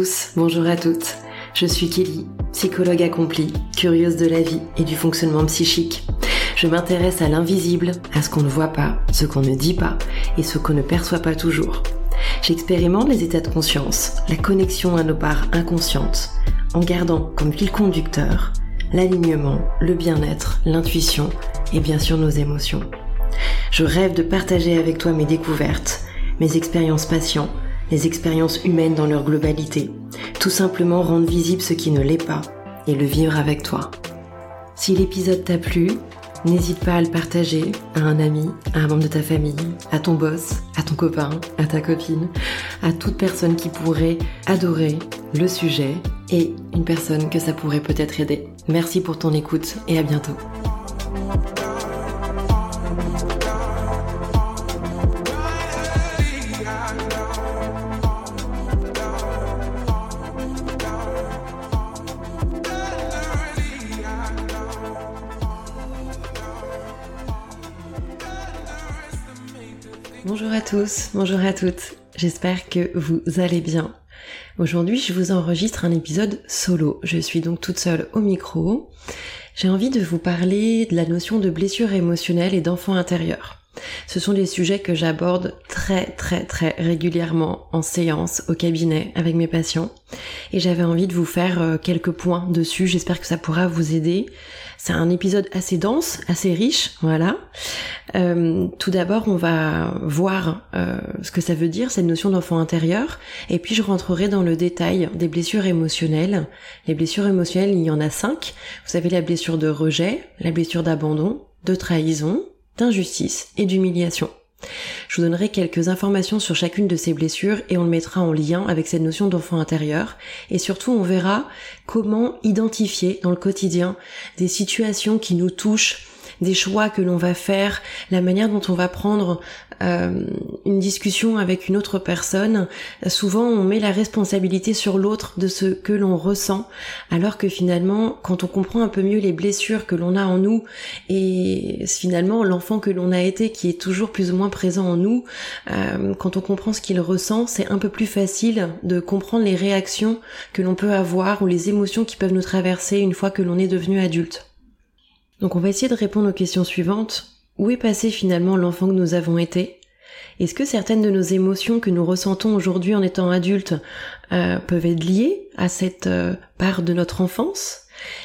Bonjour à tous, bonjour à toutes. Je suis Kelly, psychologue accomplie, curieuse de la vie et du fonctionnement psychique. Je m'intéresse à l'invisible, à ce qu'on ne voit pas, ce qu'on ne dit pas et ce qu'on ne perçoit pas toujours. J'expérimente les états de conscience, la connexion à nos parts inconscientes, en gardant comme fil conducteur l'alignement, le bien-être, l'intuition et bien sûr nos émotions. Je rêve de partager avec toi mes découvertes, mes expériences patients, les expériences humaines dans leur globalité, tout simplement rendre visible ce qui ne l'est pas et le vivre avec toi. Si l'épisode t'a plu, n'hésite pas à le partager à un ami, à un membre de ta famille, à ton boss, à ton copain, à ta copine, à toute personne qui pourrait adorer le sujet et une personne que ça pourrait peut-être aider. Merci pour ton écoute et à bientôt. Bonjour à tous, bonjour à toutes. J'espère que vous allez bien. Aujourd'hui, je vous enregistre un épisode solo. Je suis donc toute seule au micro. J'ai envie de vous parler de la notion de blessure émotionnelle et d'enfant intérieur. Ce sont des sujets que j'aborde très très très régulièrement en séance, au cabinet, avec mes patients. Et j'avais envie de vous faire euh, quelques points dessus. J'espère que ça pourra vous aider. C'est un épisode assez dense, assez riche, voilà. Euh, tout d'abord, on va voir euh, ce que ça veut dire, cette notion d'enfant intérieur. Et puis, je rentrerai dans le détail des blessures émotionnelles. Les blessures émotionnelles, il y en a cinq. Vous avez la blessure de rejet, la blessure d'abandon, de trahison, d'injustice et d'humiliation. Je vous donnerai quelques informations sur chacune de ces blessures et on le mettra en lien avec cette notion d'enfant intérieur. Et surtout, on verra comment identifier dans le quotidien des situations qui nous touchent des choix que l'on va faire, la manière dont on va prendre euh, une discussion avec une autre personne, souvent on met la responsabilité sur l'autre de ce que l'on ressent, alors que finalement, quand on comprend un peu mieux les blessures que l'on a en nous et finalement l'enfant que l'on a été qui est toujours plus ou moins présent en nous, euh, quand on comprend ce qu'il ressent, c'est un peu plus facile de comprendre les réactions que l'on peut avoir ou les émotions qui peuvent nous traverser une fois que l'on est devenu adulte. Donc on va essayer de répondre aux questions suivantes. Où est passé finalement l'enfant que nous avons été? Est-ce que certaines de nos émotions que nous ressentons aujourd'hui en étant adultes euh, peuvent être liées à cette euh, part de notre enfance?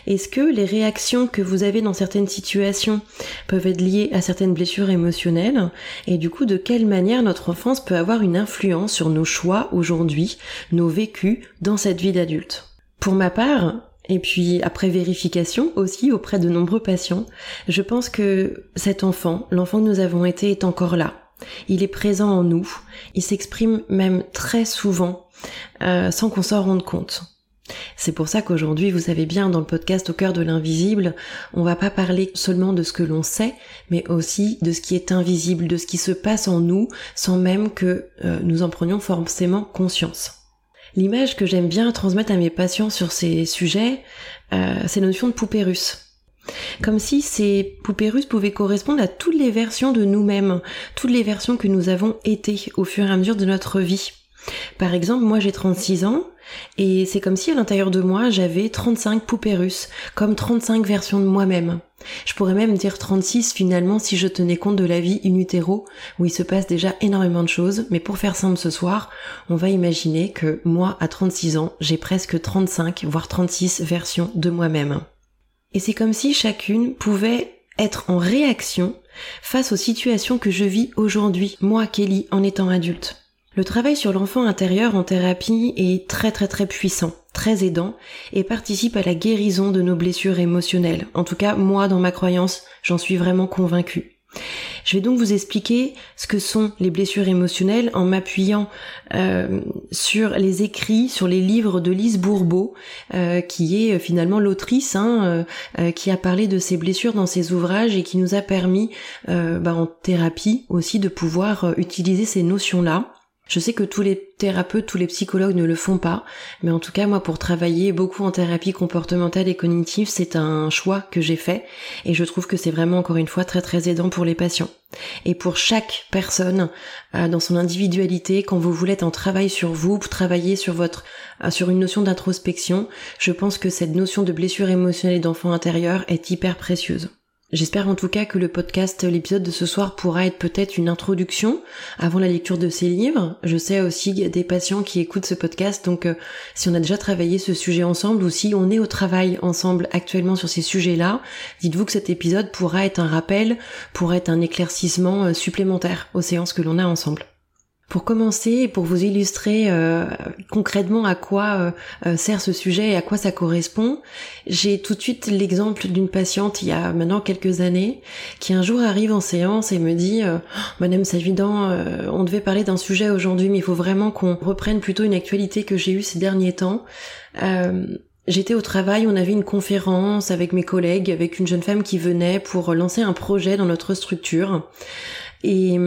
Est-ce que les réactions que vous avez dans certaines situations peuvent être liées à certaines blessures émotionnelles? Et du coup, de quelle manière notre enfance peut avoir une influence sur nos choix aujourd'hui, nos vécus dans cette vie d'adulte? Pour ma part, et puis après vérification aussi auprès de nombreux patients, je pense que cet enfant, l'enfant que nous avons été, est encore là. Il est présent en nous, il s'exprime même très souvent euh, sans qu'on s'en rende compte. C'est pour ça qu'aujourd'hui, vous savez bien, dans le podcast Au cœur de l'invisible, on va pas parler seulement de ce que l'on sait, mais aussi de ce qui est invisible, de ce qui se passe en nous, sans même que euh, nous en prenions forcément conscience. L'image que j'aime bien transmettre à mes patients sur ces sujets, euh, c'est la notion de poupée russe. Comme si ces poupées russes pouvaient correspondre à toutes les versions de nous-mêmes, toutes les versions que nous avons été au fur et à mesure de notre vie. Par exemple, moi j'ai 36 ans, et c'est comme si à l'intérieur de moi j'avais 35 poupées russes, comme 35 versions de moi-même. Je pourrais même dire 36 finalement si je tenais compte de la vie in utero où il se passe déjà énormément de choses, mais pour faire simple ce soir, on va imaginer que moi à 36 ans, j'ai presque 35 voire 36 versions de moi-même. Et c'est comme si chacune pouvait être en réaction face aux situations que je vis aujourd'hui, moi Kelly, en étant adulte. Le travail sur l'enfant intérieur en thérapie est très très très puissant, très aidant et participe à la guérison de nos blessures émotionnelles. En tout cas, moi, dans ma croyance, j'en suis vraiment convaincue. Je vais donc vous expliquer ce que sont les blessures émotionnelles en m'appuyant euh, sur les écrits, sur les livres de Lise Bourbeau, euh, qui est euh, finalement l'autrice hein, qui a parlé de ces blessures dans ses ouvrages et qui nous a permis bah, en thérapie aussi de pouvoir utiliser ces notions-là. Je sais que tous les thérapeutes, tous les psychologues ne le font pas, mais en tout cas moi pour travailler beaucoup en thérapie comportementale et cognitive, c'est un choix que j'ai fait et je trouve que c'est vraiment encore une fois très très aidant pour les patients. Et pour chaque personne euh, dans son individualité, quand vous voulez être en travail sur vous, travailler sur votre sur une notion d'introspection, je pense que cette notion de blessure émotionnelle d'enfant intérieur est hyper précieuse. J'espère en tout cas que le podcast, l'épisode de ce soir pourra être peut-être une introduction avant la lecture de ces livres. Je sais aussi des patients qui écoutent ce podcast, donc euh, si on a déjà travaillé ce sujet ensemble ou si on est au travail ensemble actuellement sur ces sujets-là, dites-vous que cet épisode pourra être un rappel, pourra être un éclaircissement euh, supplémentaire aux séances que l'on a ensemble. Pour commencer, pour vous illustrer euh, concrètement à quoi euh, euh, sert ce sujet et à quoi ça correspond, j'ai tout de suite l'exemple d'une patiente il y a maintenant quelques années qui un jour arrive en séance et me dit Madame Savidan, on devait parler d'un sujet aujourd'hui, mais il faut vraiment qu'on reprenne plutôt une actualité que j'ai eue ces derniers temps. J'étais au travail, on avait une conférence avec mes collègues, avec une jeune femme qui venait pour lancer un projet dans notre structure. Et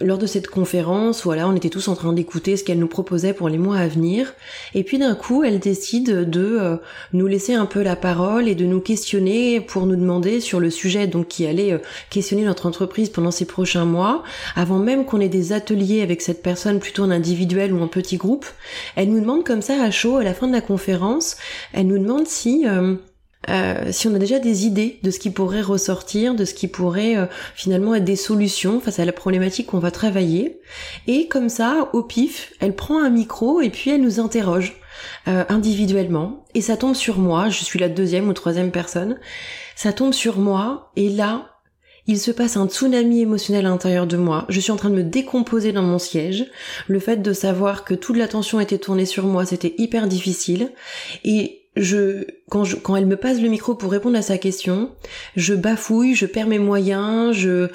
lors de cette conférence, voilà, on était tous en train d'écouter ce qu'elle nous proposait pour les mois à venir, et puis d'un coup, elle décide de euh, nous laisser un peu la parole et de nous questionner pour nous demander sur le sujet donc qui allait euh, questionner notre entreprise pendant ces prochains mois, avant même qu'on ait des ateliers avec cette personne plutôt en individuel ou en petit groupe. Elle nous demande comme ça à chaud à la fin de la conférence, elle nous demande si euh, euh, si on a déjà des idées de ce qui pourrait ressortir, de ce qui pourrait euh, finalement être des solutions face à la problématique qu'on va travailler. Et comme ça, au pif, elle prend un micro et puis elle nous interroge euh, individuellement. Et ça tombe sur moi, je suis la deuxième ou troisième personne. Ça tombe sur moi et là, il se passe un tsunami émotionnel à l'intérieur de moi. Je suis en train de me décomposer dans mon siège. Le fait de savoir que toute l'attention était tournée sur moi, c'était hyper difficile. Et je quand, je, quand elle me passe le micro pour répondre à sa question, je bafouille, je perds mes moyens, je, euh,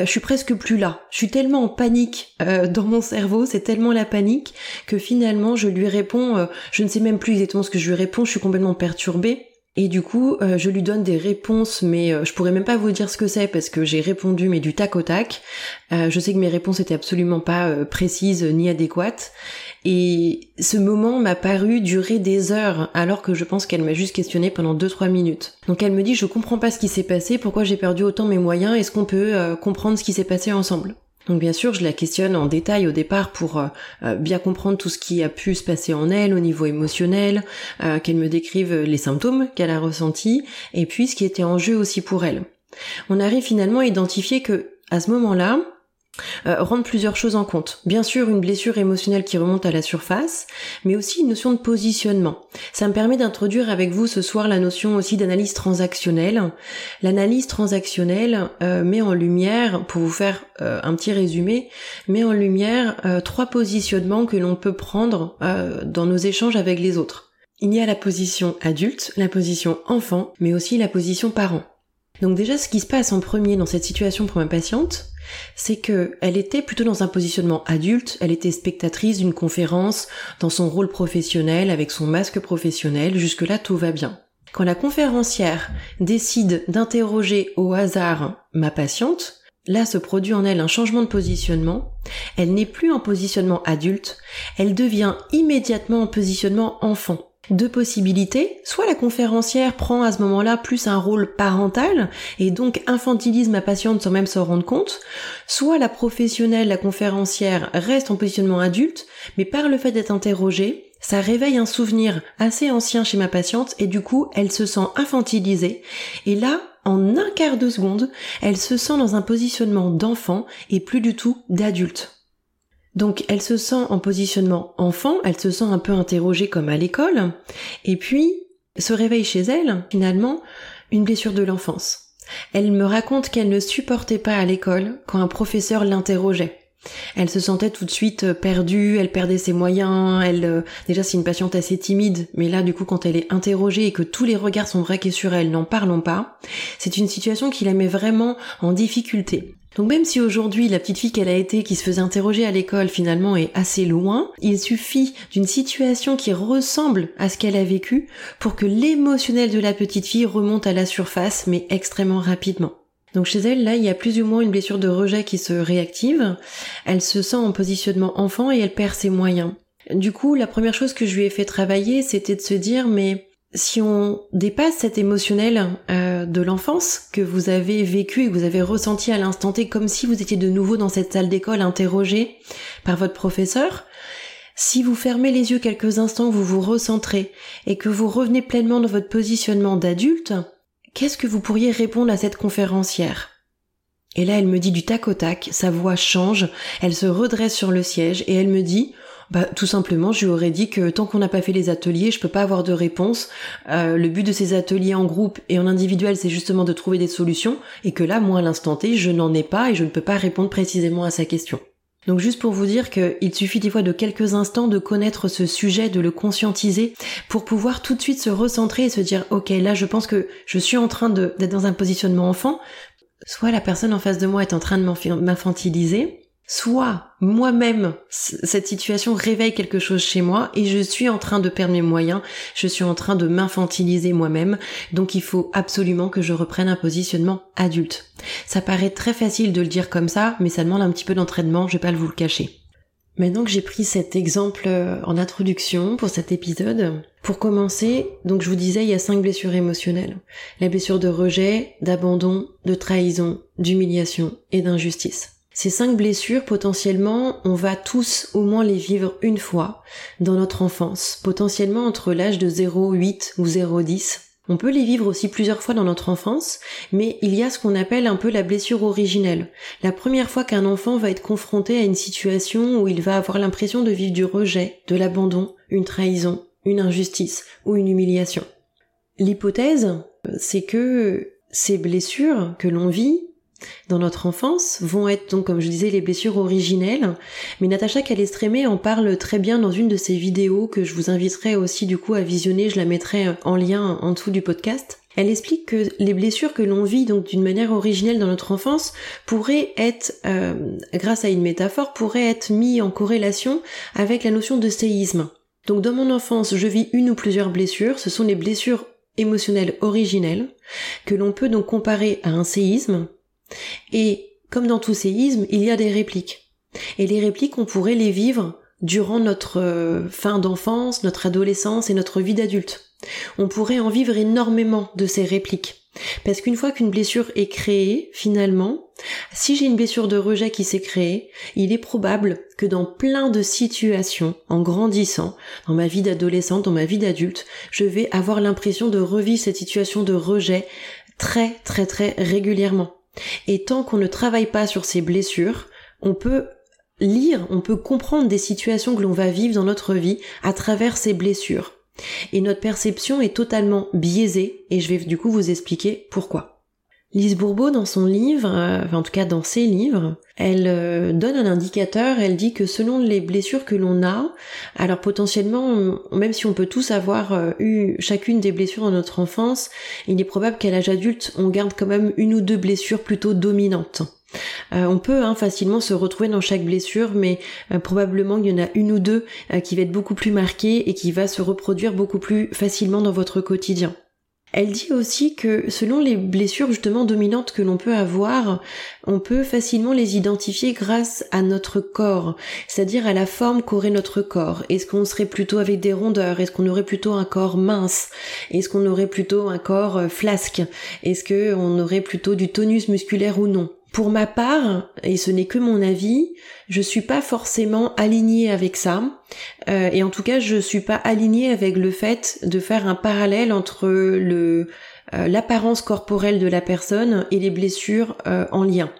je suis presque plus là. Je suis tellement en panique euh, dans mon cerveau, c'est tellement la panique que finalement je lui réponds, euh, je ne sais même plus exactement ce que je lui réponds, je suis complètement perturbée. Et du coup, je lui donne des réponses, mais je pourrais même pas vous dire ce que c'est parce que j'ai répondu mais du tac au tac. je sais que mes réponses étaient absolument pas précises ni adéquates. Et ce moment m'a paru durer des heures, alors que je pense qu'elle m'a juste questionné pendant 2-3 minutes. Donc elle me dit, je comprends pas ce qui s'est passé, pourquoi j'ai perdu autant mes moyens, est-ce qu'on peut euh, comprendre ce qui s'est passé ensemble? Donc bien sûr, je la questionne en détail au départ pour euh, euh, bien comprendre tout ce qui a pu se passer en elle au niveau émotionnel, qu'elle me décrive les symptômes qu'elle a ressentis, et puis ce qui était en jeu aussi pour elle. On arrive finalement à identifier que à ce moment-là, euh, rendre plusieurs choses en compte. Bien sûr, une blessure émotionnelle qui remonte à la surface, mais aussi une notion de positionnement. Ça me permet d'introduire avec vous ce soir la notion aussi d'analyse transactionnelle. L'analyse transactionnelle euh, met en lumière, pour vous faire euh, un petit résumé, met en lumière trois positionnements que l'on peut prendre dans nos échanges avec les autres. Il y a la position adulte, la position enfant, mais aussi la position parent. Donc déjà, ce qui se passe en premier dans cette situation pour ma patiente, c'est que elle était plutôt dans un positionnement adulte, elle était spectatrice d'une conférence dans son rôle professionnel avec son masque professionnel, jusque-là tout va bien. Quand la conférencière décide d'interroger au hasard ma patiente, là se produit en elle un changement de positionnement, elle n'est plus en positionnement adulte, elle devient immédiatement en positionnement enfant deux possibilités. Soit la conférencière prend à ce moment-là plus un rôle parental et donc infantilise ma patiente sans même s'en rendre compte. Soit la professionnelle, la conférencière reste en positionnement adulte, mais par le fait d'être interrogée, ça réveille un souvenir assez ancien chez ma patiente et du coup elle se sent infantilisée. Et là, en un quart de seconde, elle se sent dans un positionnement d'enfant et plus du tout d'adulte. Donc elle se sent en positionnement enfant, elle se sent un peu interrogée comme à l'école, et puis se réveille chez elle, finalement, une blessure de l'enfance. Elle me raconte qu'elle ne supportait pas à l'école quand un professeur l'interrogeait. Elle se sentait tout de suite euh, perdue, elle perdait ses moyens, elle euh, déjà c'est une patiente assez timide, mais là du coup quand elle est interrogée et que tous les regards sont braqués sur elle, n'en parlons pas, c'est une situation qui la met vraiment en difficulté. Donc même si aujourd'hui la petite fille qu'elle a été, qui se faisait interroger à l'école finalement est assez loin, il suffit d'une situation qui ressemble à ce qu'elle a vécu pour que l'émotionnel de la petite fille remonte à la surface mais extrêmement rapidement. Donc chez elle, là, il y a plus ou moins une blessure de rejet qui se réactive. Elle se sent en positionnement enfant et elle perd ses moyens. Du coup, la première chose que je lui ai fait travailler, c'était de se dire, mais si on dépasse cet émotionnel euh, de l'enfance que vous avez vécu et que vous avez ressenti à l'instant T comme si vous étiez de nouveau dans cette salle d'école interrogé par votre professeur, Si vous fermez les yeux quelques instants, vous vous recentrez et que vous revenez pleinement dans votre positionnement d'adulte, qu'est-ce que vous pourriez répondre à cette conférencière? Et là, elle me dit du tac au tac, sa voix change, elle se redresse sur le siège et elle me dit bah, tout simplement, je lui aurais dit que tant qu'on n'a pas fait les ateliers, je peux pas avoir de réponse. Euh, le but de ces ateliers en groupe et en individuel, c'est justement de trouver des solutions, et que là, moi, à l'instant T, je n'en ai pas et je ne peux pas répondre précisément à sa question. Donc juste pour vous dire qu'il suffit des fois de quelques instants de connaître ce sujet, de le conscientiser, pour pouvoir tout de suite se recentrer et se dire ok là je pense que je suis en train d'être dans un positionnement enfant, soit la personne en face de moi est en train de m'infantiliser, soit moi-même, cette situation réveille quelque chose chez moi et je suis en train de perdre mes moyens, je suis en train de m'infantiliser moi-même, donc il faut absolument que je reprenne un positionnement adulte. Ça paraît très facile de le dire comme ça, mais ça demande un petit peu d'entraînement, je vais pas vous le cacher. Maintenant que j'ai pris cet exemple euh, en introduction pour cet épisode, pour commencer, donc je vous disais, il y a cinq blessures émotionnelles. La blessure de rejet, d'abandon, de trahison, d'humiliation et d'injustice. Ces cinq blessures, potentiellement, on va tous au moins les vivre une fois dans notre enfance, potentiellement entre l'âge de 0, 8 ou 0, 10. On peut les vivre aussi plusieurs fois dans notre enfance, mais il y a ce qu'on appelle un peu la blessure originelle. La première fois qu'un enfant va être confronté à une situation où il va avoir l'impression de vivre du rejet, de l'abandon, une trahison, une injustice ou une humiliation. L'hypothèse, c'est que ces blessures que l'on vit dans notre enfance vont être donc comme je disais les blessures originelles. Mais Natacha Calestrémé en parle très bien dans une de ses vidéos que je vous inviterai aussi du coup à visionner. Je la mettrai en lien en dessous du podcast. Elle explique que les blessures que l'on vit donc d'une manière originelle dans notre enfance pourraient être, euh, grâce à une métaphore, pourraient être mis en corrélation avec la notion de séisme. Donc dans mon enfance, je vis une ou plusieurs blessures, ce sont les blessures émotionnelles originelles, que l'on peut donc comparer à un séisme, et comme dans tout séisme, il y a des répliques. Et les répliques, on pourrait les vivre durant notre euh, fin d'enfance, notre adolescence et notre vie d'adulte. On pourrait en vivre énormément de ces répliques. Parce qu'une fois qu'une blessure est créée, finalement, si j'ai une blessure de rejet qui s'est créée, il est probable que dans plein de situations, en grandissant, dans ma vie d'adolescente, dans ma vie d'adulte, je vais avoir l'impression de revivre cette situation de rejet très très très régulièrement. Et tant qu'on ne travaille pas sur ces blessures, on peut lire, on peut comprendre des situations que l'on va vivre dans notre vie à travers ces blessures. Et notre perception est totalement biaisée, et je vais du coup vous expliquer pourquoi. Lise Bourbeau, dans son livre, euh, en tout cas dans ses livres, elle euh, donne un indicateur, elle dit que selon les blessures que l'on a, alors potentiellement, même si on peut tous avoir euh, eu chacune des blessures dans notre enfance, il est probable qu'à l'âge adulte, on garde quand même une ou deux blessures plutôt dominantes. on peut hein, facilement se retrouver dans chaque blessure, mais probablement il y en a une ou deux qui va être beaucoup plus marquée et qui va se reproduire beaucoup plus facilement dans votre quotidien. Elle dit aussi que selon les blessures justement dominantes que l'on peut avoir, on peut facilement les identifier grâce à notre corps, c'est-à-dire à la forme qu'aurait notre corps. Est-ce qu'on serait plutôt avec des rondeurs? Est-ce qu'on aurait plutôt un corps mince? Est-ce qu'on aurait plutôt un corps euh, flasque? Est-ce qu'on aurait plutôt du tonus musculaire ou non? Pour ma part, et ce n'est que mon avis, je suis pas forcément alignée avec ça, euh, et en tout cas, je suis pas alignée avec le fait de faire un parallèle entre le euh, l'apparence corporelle de la personne et les blessures euh, en lien.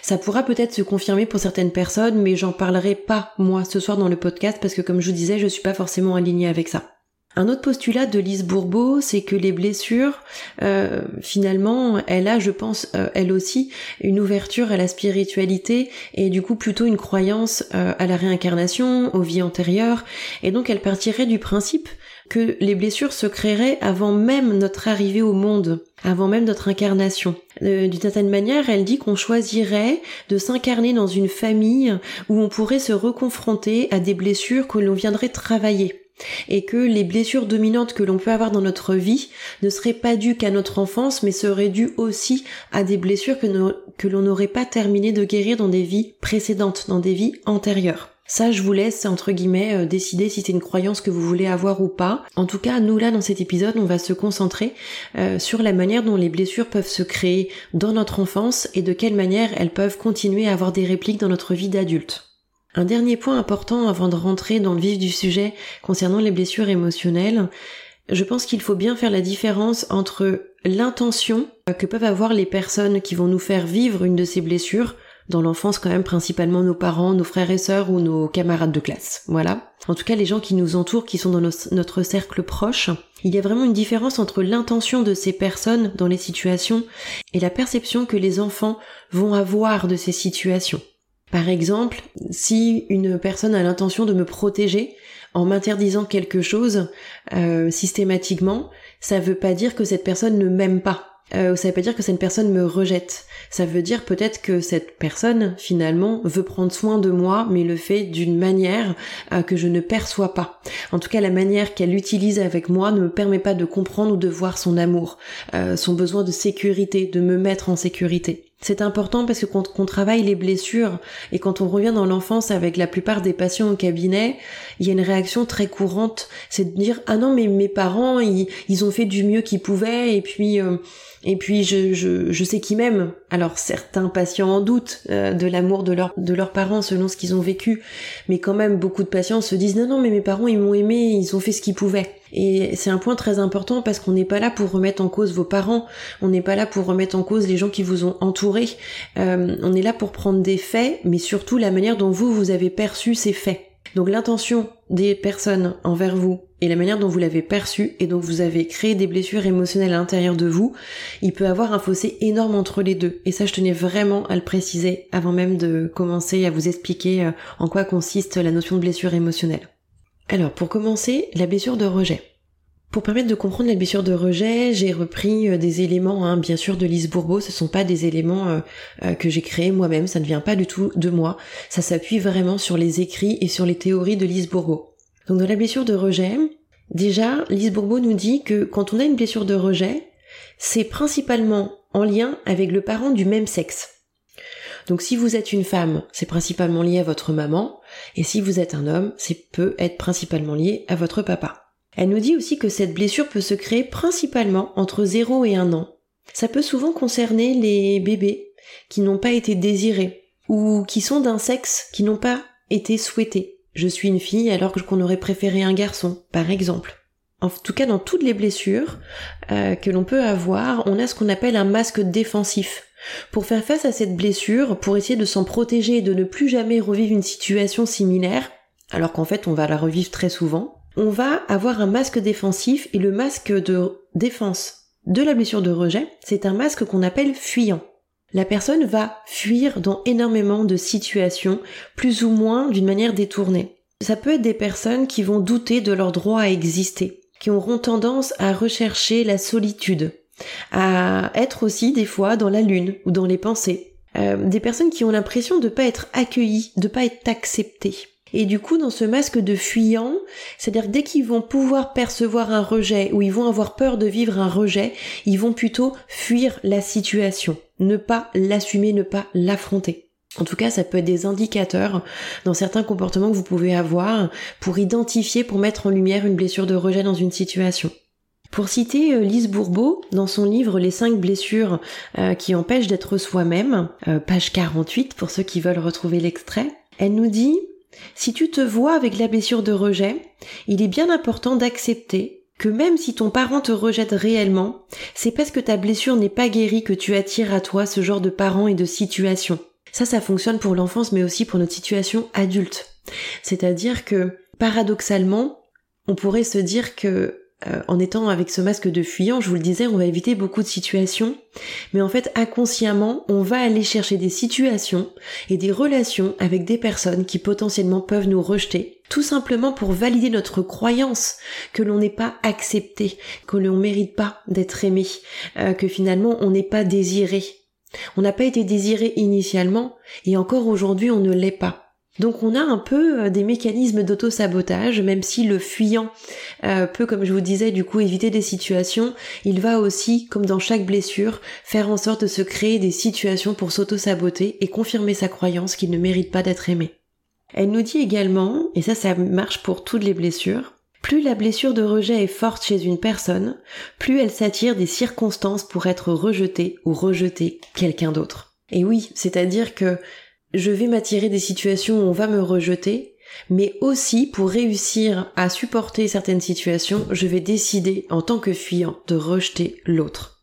Ça pourra peut-être se confirmer pour certaines personnes, mais j'en parlerai pas moi ce soir dans le podcast parce que comme je vous disais, je suis pas forcément alignée avec ça. Un autre postulat de Lise Bourbeau, c'est que les blessures, euh, finalement, elle a, je pense, euh, elle aussi, une ouverture à la spiritualité et du coup plutôt une croyance euh, à la réincarnation, aux vies antérieures, et donc elle partirait du principe que les blessures se créeraient avant même notre arrivée au monde, avant même notre incarnation. D'une certaine manière, elle dit qu'on choisirait de s'incarner dans une famille où on pourrait se reconfronter à des blessures que l'on viendrait travailler et que les blessures dominantes que l'on peut avoir dans notre vie ne seraient pas dues qu'à notre enfance, mais seraient dues aussi à des blessures que, l'on n'aurait pas terminé de guérir dans des vies précédentes, dans des vies antérieures. Ça, je vous laisse, entre guillemets, euh, décider si c'est une croyance que vous voulez avoir ou pas. En tout cas, nous, là, dans cet épisode, on va se concentrer euh, sur la manière dont les blessures peuvent se créer dans notre enfance et de quelle manière elles peuvent continuer à avoir des répliques dans notre vie d'adulte. Un dernier point important avant de rentrer dans le vif du sujet concernant les blessures émotionnelles, je pense qu'il faut bien faire la différence entre l'intention que peuvent avoir les personnes qui vont nous faire vivre une de ces blessures, dans l'enfance quand même principalement nos parents, nos frères et sœurs ou nos camarades de classe. Voilà. En tout cas les gens qui nous entourent, qui sont dans notre cercle proche. Il y a vraiment une différence entre l'intention de ces personnes dans les situations et la perception que les enfants vont avoir de ces situations. Par exemple, si une personne a l'intention de me protéger en m'interdisant quelque chose euh, systématiquement, ça veut pas dire que cette personne ne m'aime pas. Euh, ça veut pas dire que cette personne me rejette. Ça veut dire peut-être que cette personne, finalement, veut prendre soin de moi, mais le fait d'une manière euh, que je ne perçois pas. En tout cas, la manière qu'elle utilise avec moi ne me permet pas de comprendre ou de voir son amour, euh, son besoin de sécurité, de me mettre en sécurité. C'est important parce que quand on travaille les blessures et quand on revient dans l'enfance avec la plupart des patients au cabinet, il y a une réaction très courante, c'est de dire ah non mais mes parents ils, ils ont fait du mieux qu'ils pouvaient et puis euh, et puis je, je, je sais qu'ils m'aiment. Alors certains patients en doutent euh, de l'amour de, leur, de leurs parents selon ce qu'ils ont vécu, mais quand même beaucoup de patients se disent non non mais mes parents ils m'ont aimé, ils ont fait ce qu'ils pouvaient. Et c'est un point très important parce qu'on n'est pas là pour remettre en cause vos parents, on n'est pas là pour remettre en cause les gens qui vous ont entouré, euh, on est là pour prendre des faits, mais surtout la manière dont vous, vous avez perçu ces faits. Donc l'intention des personnes envers vous et la manière dont vous l'avez perçu et dont vous avez créé des blessures émotionnelles à l'intérieur de vous, il peut avoir un fossé énorme entre les deux. Et ça, je tenais vraiment à le préciser avant même de commencer à vous expliquer euh, en quoi consiste la notion de blessure émotionnelle. Alors, pour commencer, la blessure de rejet. Pour permettre de comprendre la blessure de rejet, j'ai repris euh, des éléments, hein, bien sûr, de Lise Bourbeau. Ce sont pas des éléments euh, euh, que j'ai créés moi-même, ça ne vient pas du tout de moi. Ça s'appuie vraiment sur les écrits et sur les théories de Lise Bourbeau. Donc, dans la blessure de rejet, déjà, Lise Bourbeau nous dit que quand on a une blessure de rejet, c'est principalement en lien avec le parent du même sexe. Donc si vous êtes une femme, c'est principalement lié à votre maman, et si vous êtes un homme, c'est peut être principalement lié à votre papa. Elle nous dit aussi que cette blessure peut se créer principalement entre 0 et 1 an. Ça peut souvent concerner les bébés qui n'ont pas été désirés, ou qui sont d'un sexe qui n'ont pas été souhaités. Je suis une fille alors qu'on aurait préféré un garçon, par exemple. En tout cas, dans toutes les blessures euh, que l'on peut avoir, on a ce qu'on appelle un masque défensif. Pour faire face à cette blessure, pour essayer de s'en protéger et de ne plus jamais revivre une situation similaire, alors qu'en fait on va la revivre très souvent, on va avoir un masque défensif et le masque de défense de la blessure de rejet, c'est un masque qu'on appelle fuyant. La personne va fuir dans énormément de situations, plus ou moins d'une manière détournée. Ça peut être des personnes qui vont douter de leur droit à exister, qui auront tendance à rechercher la solitude, à être aussi des fois dans la lune ou dans les pensées. Euh, des personnes qui ont l'impression de ne pas être accueillies, de pas être acceptées. Et du coup, dans ce masque de fuyant, c'est-à-dire dès qu'ils vont pouvoir percevoir un rejet ou ils vont avoir peur de vivre un rejet, ils vont plutôt fuir la situation, ne pas l'assumer, ne pas l'affronter. En tout cas, ça peut être des indicateurs dans certains comportements que vous pouvez avoir pour identifier, pour mettre en lumière une blessure de rejet dans une situation. Pour citer euh, Lise Bourbeau, dans son livre Les cinq blessures euh, qui empêchent d'être soi-même, euh, page 48 pour ceux qui veulent retrouver l'extrait, elle nous dit Si tu te vois avec la blessure de rejet, il est bien important d'accepter que même si ton parent te rejette réellement, c'est parce que ta blessure n'est pas guérie que tu attires à toi ce genre de parents et de situations. Ça, ça fonctionne pour l'enfance, mais aussi pour notre situation adulte. C'est-à-dire que, paradoxalement, on pourrait se dire que euh, en étant avec ce masque de fuyant, je vous le disais, on va éviter beaucoup de situations, mais en fait inconsciemment, on va aller chercher des situations et des relations avec des personnes qui potentiellement peuvent nous rejeter, tout simplement pour valider notre croyance que l'on n'est pas accepté, que l'on mérite pas d'être aimé, euh, que finalement on n'est pas désiré. On n'a pas été désiré initialement et encore aujourd'hui on ne l'est pas. Donc on a un peu euh, des mécanismes d'auto-sabotage, même si le fuyant euh, peut, comme je vous disais, du coup éviter des situations, il va aussi, comme dans chaque blessure, faire en sorte de se créer des situations pour s'auto-saboter et confirmer sa croyance qu'il ne mérite pas d'être aimé. Elle nous dit également, et ça ça marche pour toutes les blessures, plus la blessure de rejet est forte chez une personne, plus elle s'attire des circonstances pour être rejetée ou rejeter quelqu'un d'autre. Et oui, c'est-à-dire que je vais m'attirer des situations où on va me rejeter, mais aussi pour réussir à supporter certaines situations, je vais décider en tant que fuyant de rejeter l'autre.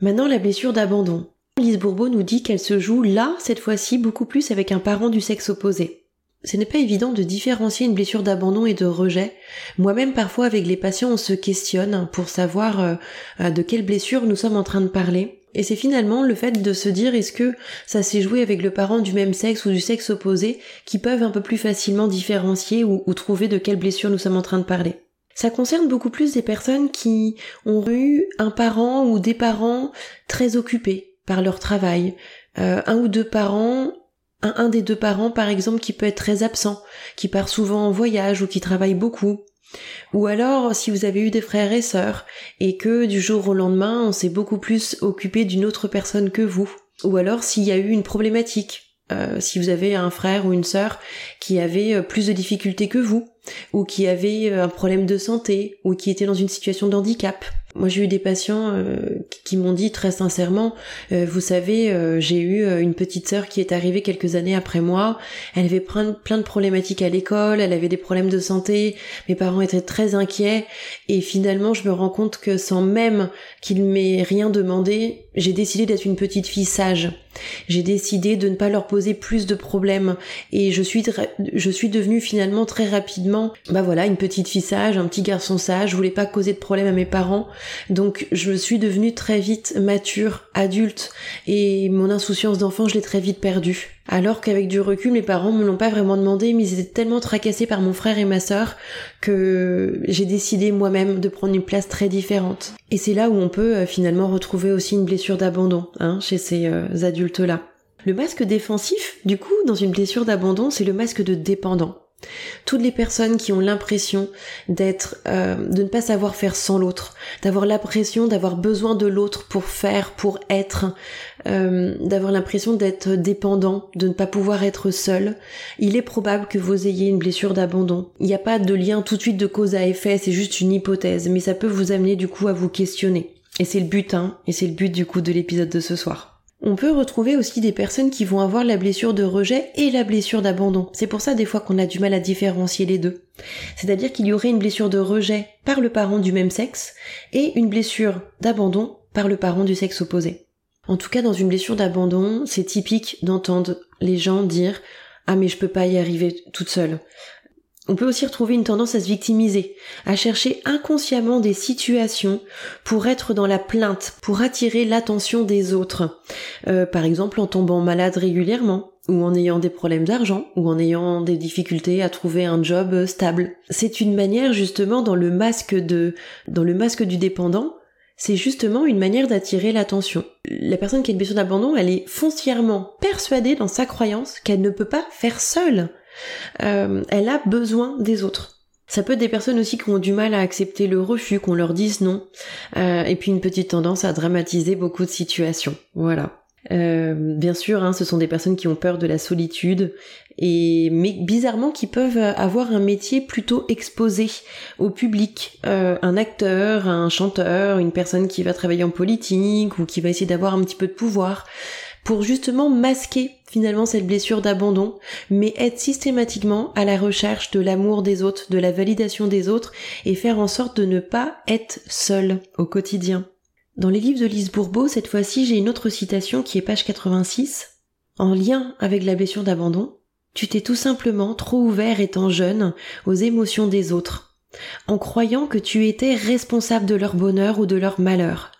Maintenant, la blessure d'abandon. Lise Bourbeau nous dit qu'elle se joue là, cette fois-ci, beaucoup plus avec un parent du sexe opposé. Ce n'est pas évident de différencier une blessure d'abandon et de rejet. Moi-même, parfois, avec les patients, on se questionne pour savoir euh, de quelle blessure nous sommes en train de parler. Et c'est finalement le fait de se dire est-ce que ça s'est joué avec le parent du même sexe ou du sexe opposé qui peuvent un peu plus facilement différencier ou, trouver de quelle blessure nous sommes en train de parler? Ça concerne beaucoup plus des personnes qui ont eu un parent ou des parents très occupés par leur travail, euh, un ou deux parents un, un, des deux parents par exemple qui peut être très absent, qui part souvent en voyage ou qui travaille beaucoup, ou alors, si vous avez eu des frères et sœurs, et que du jour au lendemain, on s'est beaucoup plus occupé d'une autre personne que vous. Ou alors, s'il y a eu une problématique, euh, si vous avez un frère ou une sœur qui avait euh, plus de difficultés que vous, ou qui avait euh, un problème de santé, ou qui était dans une situation de handicap, moi, j'ai eu des patients euh, qui m'ont dit très sincèrement, euh, vous savez, euh, j'ai eu une petite sœur qui est arrivée quelques années après moi. Elle avait plein, de problématiques à l'école, elle avait des problèmes de santé. Mes parents étaient très inquiets et finalement, je me rends compte que sans même qu'il m'ait rien demandé, j'ai décidé d'être une petite fille sage. J'ai décidé de ne pas leur poser plus de problèmes et je suis je suis devenue finalement très rapidement, bah voilà, une petite fille sage, un petit garçon sage. Je voulais pas causer de problèmes à mes parents donc je suis devenue très vite mature, adulte, et mon insouciance d'enfant, je l'ai très vite perdue. Alors qu'avec du recul, mes parents me l'ont pas vraiment demandé, mais ils étaient tellement tracassés par mon frère et ma sœur que j'ai décidé moi-même de prendre une place très différente. Et c'est là où on peut euh, finalement retrouver aussi une blessure d'abandon hein, chez ces euh, adultes-là. Le masque défensif, du coup, dans une blessure d'abandon, c'est le masque de dépendant. Toutes les personnes qui ont l'impression d'être, euh, de ne pas savoir faire sans l'autre, d'avoir l'impression d'avoir besoin de l'autre pour faire, pour être, euh, d'avoir l'impression d'être dépendant, de ne pas pouvoir être seul, il est probable que vous ayez une blessure d'abandon. Il n'y a pas de lien tout de suite de cause à effet, c'est juste une hypothèse, mais ça peut vous amener du coup à vous questionner. Et c'est le but, hein, et c'est le but du coup de l'épisode de ce soir. On peut retrouver aussi des personnes qui vont avoir la blessure de rejet et la blessure d'abandon. C'est pour ça des fois qu'on a du mal à différencier les deux. C'est-à-dire qu'il y aurait une blessure de rejet par le parent du même sexe et une blessure d'abandon par le parent du sexe opposé. En tout cas, dans une blessure d'abandon, c'est typique d'entendre les gens dire ah mais je peux pas y arriver toute seule. On peut aussi retrouver une tendance à se victimiser, à chercher inconsciemment des situations pour être dans la plainte, pour attirer l'attention des autres. Euh, par exemple en tombant malade régulièrement, ou en ayant des problèmes d'argent, ou en ayant des difficultés à trouver un job stable. C'est une manière justement dans le masque de, dans le masque du dépendant, c'est justement une manière d'attirer l'attention. La personne qui a une blessure d'abandon, elle est foncièrement persuadée dans sa croyance qu'elle ne peut pas faire seule euh, elle a besoin des autres. Ça peut être des personnes aussi qui ont du mal à accepter le refus, qu'on leur dise non, euh, et puis une petite tendance à dramatiser beaucoup de situations. Voilà. Euh, bien sûr, hein, ce sont des personnes qui ont peur de la solitude, et mais bizarrement qui peuvent avoir un métier plutôt exposé au public, un acteur, un chanteur, une personne qui va travailler en politique ou qui va essayer d'avoir un petit peu de pouvoir pour justement masquer finalement cette blessure d'abandon, mais être systématiquement à la recherche de l'amour des autres, de la validation des autres, et faire en sorte de ne pas être seul au quotidien. Dans les livres de Lise Bourbeau, cette fois-ci, j'ai une autre citation qui est page 86. En lien avec la blessure d'abandon, tu t'es tout simplement trop ouvert étant jeune aux émotions des autres, en croyant que tu étais responsable de leur bonheur ou de leur malheur.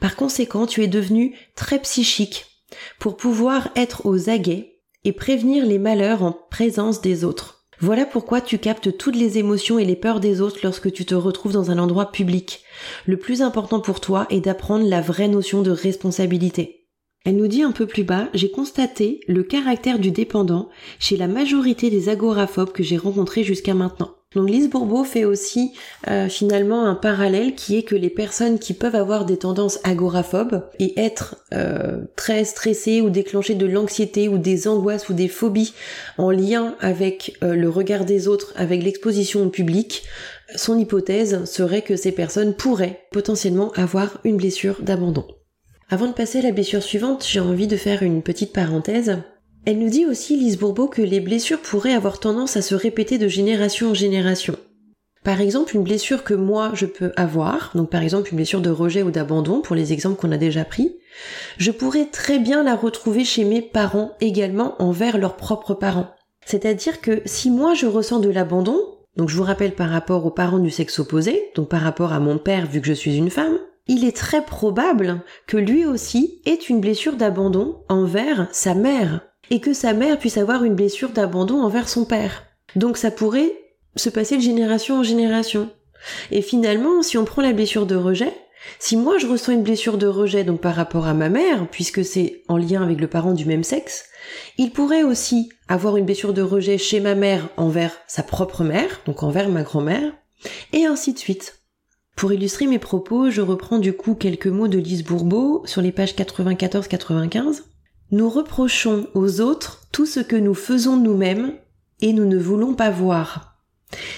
Par conséquent, tu es devenu très psychique, pour pouvoir être aux aguets et prévenir les malheurs en présence des autres. Voilà pourquoi tu captes toutes les émotions et les peurs des autres lorsque tu te retrouves dans un endroit public. Le plus important pour toi est d'apprendre la vraie notion de responsabilité. Elle nous dit un peu plus bas, j'ai constaté le caractère du dépendant chez la majorité des agoraphobes que j'ai rencontrés jusqu'à maintenant. Donc Lise Bourbeau fait aussi euh, finalement un parallèle qui est que les personnes qui peuvent avoir des tendances agoraphobes et être euh, très stressées ou déclencher de l'anxiété ou des angoisses ou des phobies en lien avec euh, le regard des autres, avec l'exposition au public, son hypothèse serait que ces personnes pourraient potentiellement avoir une blessure d'abandon. Avant de passer à la blessure suivante, j'ai envie de faire une petite parenthèse Elle nous dit aussi, Lise Bourbeau, que les blessures pourraient avoir tendance à se répéter de génération en génération. Par exemple, une blessure que moi je peux avoir, donc par exemple une blessure de rejet ou d'abandon, pour les exemples qu'on a déjà pris, je pourrais très bien la retrouver chez mes parents également envers leurs propres parents. C'est-à-dire que si moi je ressens de l'abandon, donc je vous rappelle par rapport aux parents du sexe opposé, donc par rapport à mon père vu que je suis une femme, il est très probable que lui aussi ait une blessure d'abandon envers sa mère et que sa mère puisse avoir une blessure d'abandon envers son père. Donc ça pourrait se passer de génération en génération. Et finalement, si on prend la blessure de rejet, si moi je ressens une blessure de rejet donc par rapport à ma mère, puisque c'est en lien avec le parent du même sexe, il pourrait aussi avoir une blessure de rejet chez ma mère envers sa propre mère, donc envers ma grand-mère, et ainsi de suite. Pour illustrer mes propos, je reprends du coup quelques mots de Lise Bourbeau sur les pages 94-95. Nous reprochons aux autres tout ce que nous faisons nous-mêmes et nous ne voulons pas voir.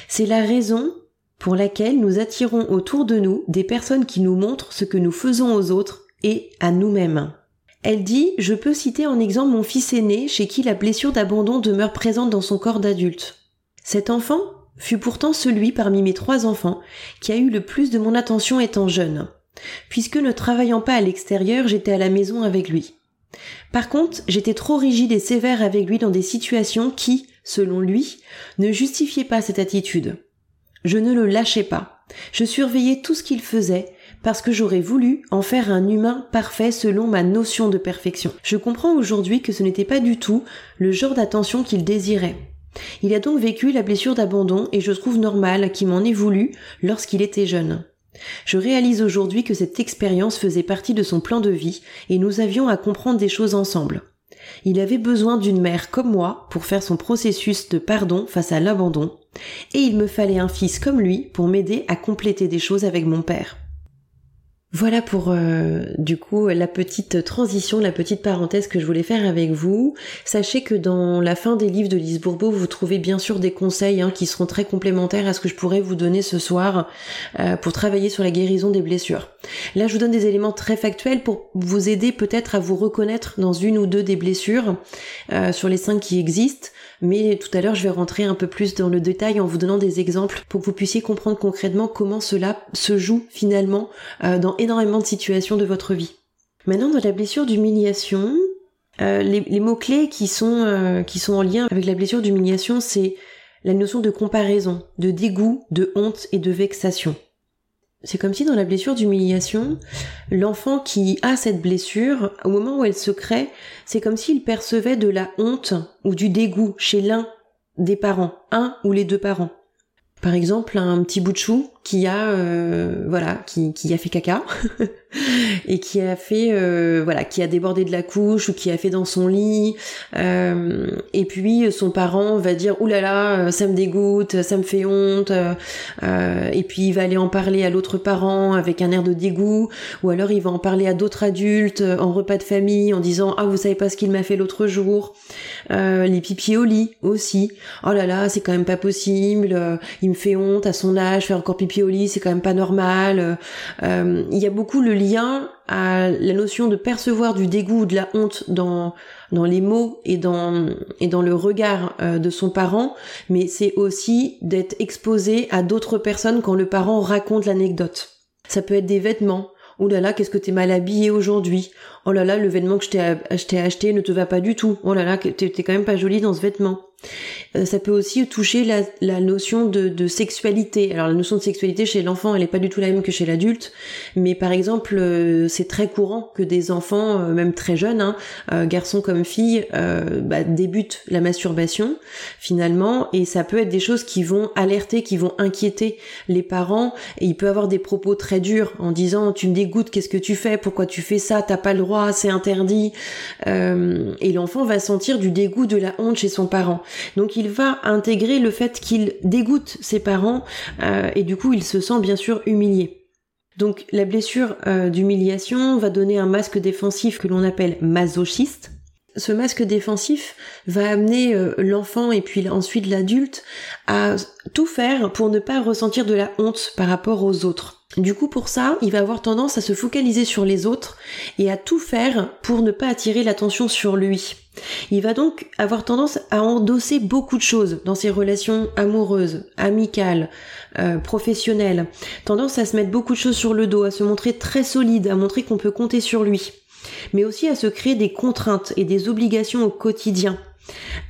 C'est la raison pour laquelle nous attirons autour de nous des personnes qui nous montrent ce que nous faisons aux autres et à nous-mêmes. Elle dit Je peux citer en exemple mon fils aîné chez qui la blessure d'abandon demeure présente dans son corps d'adulte. Cet enfant fut pourtant celui parmi mes trois enfants qui a eu le plus de mon attention étant jeune, puisque ne travaillant pas à l'extérieur, j'étais à la maison avec lui. Par contre, j'étais trop rigide et sévère avec lui dans des situations qui, selon lui, ne justifiaient pas cette attitude. Je ne le lâchais pas. Je surveillais tout ce qu'il faisait parce que j'aurais voulu en faire un humain parfait selon ma notion de perfection. Je comprends aujourd'hui que ce n'était pas du tout le genre d'attention qu'il désirait. Il a donc vécu la blessure d'abandon et je trouve normal qu'il m'en ait voulu lorsqu'il était jeune. Je réalise aujourd'hui que cette expérience faisait partie de son plan de vie et nous avions à comprendre des choses ensemble. Il avait besoin d'une mère comme moi pour faire son processus de pardon face à l'abandon, et il me fallait un fils comme lui pour m'aider à compléter des choses avec mon père. Voilà pour euh, du coup la petite transition, la petite parenthèse que je voulais faire avec vous. Sachez que dans la fin des livres de Lise Bourbeau, vous trouvez bien sûr des conseils hein, qui seront très complémentaires à ce que je pourrais vous donner ce soir euh, pour travailler sur la guérison des blessures. Là, je vous donne des éléments très factuels pour vous aider peut-être à vous reconnaître dans une ou deux des blessures euh, sur les cinq qui existent. Mais tout à l'heure, je vais rentrer un peu plus dans le détail en vous donnant des exemples pour que vous puissiez comprendre concrètement comment cela se joue finalement euh, dans énormément de situations de votre vie. Maintenant, dans la blessure d'humiliation, euh, les, mots-clés qui sont, euh, qui sont en lien avec la blessure d'humiliation, c'est la notion de comparaison, de dégoût, de honte et de vexation. C'est comme si dans la blessure d'humiliation, l'enfant qui a cette blessure, au moment où elle se crée, c'est comme s'il percevait de la honte ou du dégoût chez l'un des parents, un ou les deux parents. Par exemple, un petit bout de chou qui a, euh, voilà, qui, qui a fait caca et qui a fait euh, voilà qui a débordé de la couche ou qui a fait dans son lit. Euh, et puis son parent va dire oulala là là, ça me dégoûte ça me fait honte. Euh, et puis il va aller en parler à l'autre parent avec un air de dégoût. Ou alors il va en parler à d'autres adultes en repas de famille en disant ah vous savez pas ce qu'il m'a fait l'autre jour. Les pipis au lit aussi. Oh là là c'est quand même pas possible. Il me fait honte à son âge faire encore pipi c'est quand même pas normal il y a beaucoup le lien à la notion de percevoir du dégoût ou de la honte dans dans les mots et dans et dans le regard euh, de son parent, mais c'est aussi d'être exposé à d'autres personnes quand le parent raconte l'anecdote. Ça peut être des vêtements. Oh là là, qu'est-ce que t'es mal habillé aujourd'hui Oh là là, le vêtement que je t'ai acheté ne te va pas du tout. Oh là là, t'es quand même pas jolie dans ce vêtement. Euh, ça peut aussi toucher la, la notion de, de, sexualité. Alors la notion de sexualité chez l'enfant, elle n'est pas du tout la même que chez l'adulte, mais par exemple, euh, c'est très courant que des enfants, euh, même très jeunes, hein, garçons comme filles, bah, débutent la masturbation finalement, et ça peut être des choses qui vont alerter, qui vont inquiéter les parents, et il peut avoir des propos très durs en disant tu me dégoûtes, qu'est-ce que tu fais, pourquoi tu fais ça, t'as pas le droit, c'est interdit, et l'enfant va sentir du dégoût, de la honte chez son parent. Donc il va intégrer le fait qu'il dégoûte ses parents euh, et du coup il se sent bien sûr humilié. Donc la blessure euh, d'humiliation va donner un masque défensif que l'on appelle masochiste. Ce masque défensif va amener euh, l'enfant et puis ensuite l'adulte à tout faire pour ne pas ressentir de la honte par rapport aux autres. Du coup, pour ça, il va avoir tendance à se focaliser sur les autres et à tout faire pour ne pas attirer l'attention sur lui. Il va donc avoir tendance à endosser beaucoup de choses dans ses relations amoureuses, amicales, euh, professionnelles. Tendance à se mettre beaucoup de choses sur le dos, à se montrer très solide, à montrer qu'on peut compter sur lui. Mais aussi à se créer des contraintes et des obligations au quotidien.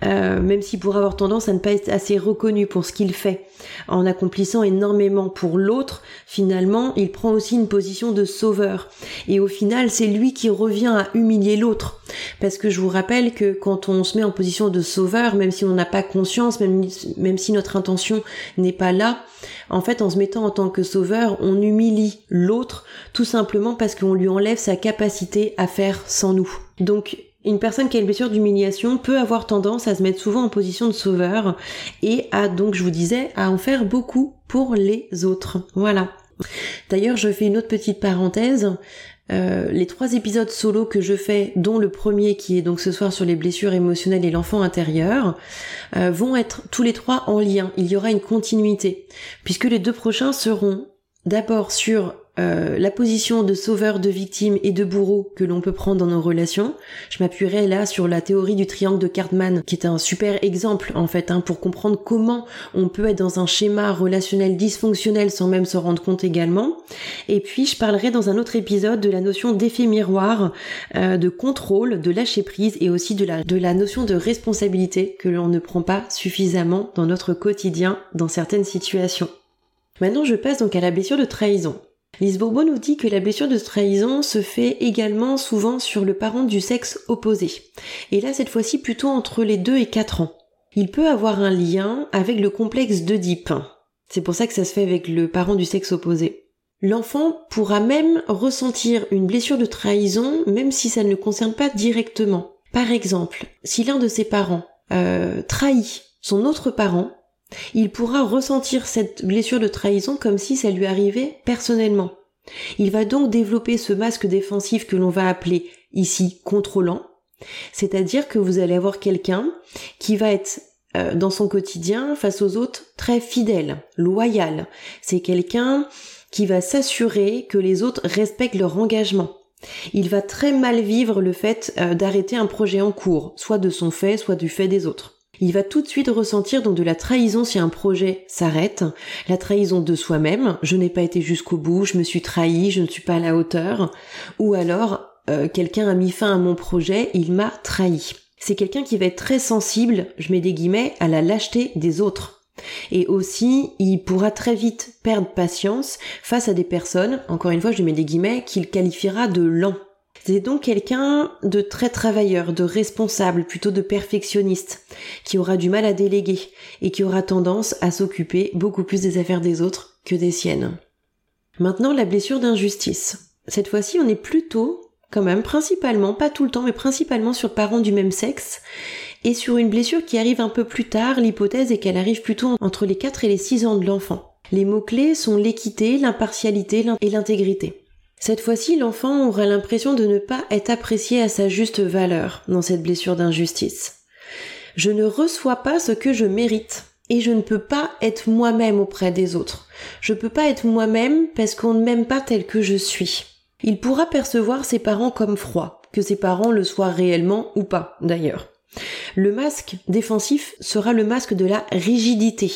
Euh, même s'il pourrait avoir tendance à ne pas être assez reconnu pour ce qu'il fait. En accomplissant énormément pour l'autre, finalement, il prend aussi une position de sauveur. Et au final, c'est lui qui revient à humilier l'autre. Parce que je vous rappelle que quand on se met en position de sauveur, même si on n'a pas conscience, même, même si notre intention n'est pas là, en fait, en se mettant en tant que sauveur, on humilie l'autre tout simplement parce qu'on lui enlève sa capacité à faire sans nous. Donc, une personne qui a une blessure d'humiliation peut avoir tendance à se mettre souvent en position de sauveur et à donc je vous disais à en faire beaucoup pour les autres. Voilà. D'ailleurs je fais une autre petite parenthèse. Euh, les trois épisodes solo que je fais, dont le premier qui est donc ce soir sur les blessures émotionnelles et l'enfant intérieur, euh, vont être tous les trois en lien. Il y aura une continuité, puisque les deux prochains seront d'abord sur euh, la position de sauveur, de victime et de bourreau que l'on peut prendre dans nos relations. Je m'appuierai là sur la théorie du triangle de Cartman, qui est un super exemple en fait hein, pour comprendre comment on peut être dans un schéma relationnel dysfonctionnel sans même s'en rendre compte également. Et puis je parlerai dans un autre épisode de la notion d'effet miroir, euh, de contrôle, de lâcher prise et aussi de la, de la notion de responsabilité que l'on ne prend pas suffisamment dans notre quotidien dans certaines situations. Maintenant, je passe donc à la blessure de trahison. Lise Bourbeau nous dit que la blessure de trahison se fait également souvent sur le parent du sexe opposé. Et là, cette fois-ci, plutôt entre les 2 et 4 ans. Il peut avoir un lien avec le complexe d'Oedipe. C'est pour ça que ça se fait avec le parent du sexe opposé. L'enfant pourra même ressentir une blessure de trahison même si ça ne le concerne pas directement. Par exemple, si l'un de ses parents euh, trahit son autre parent, il pourra ressentir cette blessure de trahison comme si ça lui arrivait personnellement. Il va donc développer ce masque défensif que l'on va appeler ici contrôlant, c'est-à-dire que vous allez avoir quelqu'un qui va être euh, dans son quotidien face aux autres très fidèle, loyal. C'est quelqu'un qui va s'assurer que les autres respectent leur engagement. Il va très mal vivre le fait euh, d'arrêter un projet en cours, soit de son fait, soit du fait des autres il va tout de suite ressentir donc de la trahison si un projet s'arrête, la trahison de soi-même, je n'ai pas été jusqu'au bout, je me suis trahi, je ne suis pas à la hauteur, ou alors euh, quelqu'un a mis fin à mon projet, il m'a trahi. C'est quelqu'un qui va être très sensible, je mets des guillemets, à la lâcheté des autres. Et aussi, il pourra très vite perdre patience face à des personnes, encore une fois, je mets des guillemets, qu'il qualifiera de lents. C'est donc quelqu'un de très travailleur, de responsable, plutôt de perfectionniste, qui aura du mal à déléguer et qui aura tendance à s'occuper beaucoup plus des affaires des autres que des siennes. Maintenant, la blessure d'injustice. Cette fois-ci, on est plutôt, quand même, principalement, pas tout le temps, mais principalement sur parents du même sexe, et sur une blessure qui arrive un peu plus tard, l'hypothèse est qu'elle arrive plutôt entre les 4 et les 6 ans de l'enfant. Les mots-clés sont l'équité, l'impartialité et l'intégrité. Cette fois-ci, l'enfant aura l'impression de ne pas être apprécié à sa juste valeur dans cette blessure d'injustice. Je ne reçois pas ce que je mérite et je ne peux pas être moi-même auprès des autres. Je peux pas être moi-même parce qu'on ne m'aime pas tel que je suis. Il pourra percevoir ses parents comme froids, que ses parents le soient réellement ou pas d'ailleurs. Le masque défensif sera le masque de la rigidité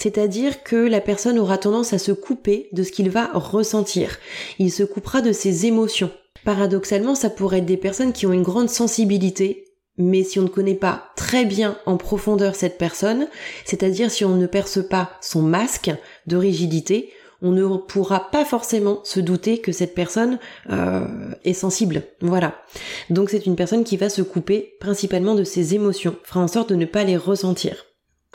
c'est-à-dire que la personne aura tendance à se couper de ce qu'il va ressentir. Il se coupera de ses émotions. Paradoxalement, ça pourrait être des personnes qui ont une grande sensibilité, mais si on ne connaît pas très bien en profondeur cette personne, c'est-à-dire si on ne perce pas son masque de rigidité, on ne pourra pas forcément se douter que cette personne euh, est sensible. Voilà. Donc c'est une personne qui va se couper principalement de ses émotions, fera en sorte de ne pas les ressentir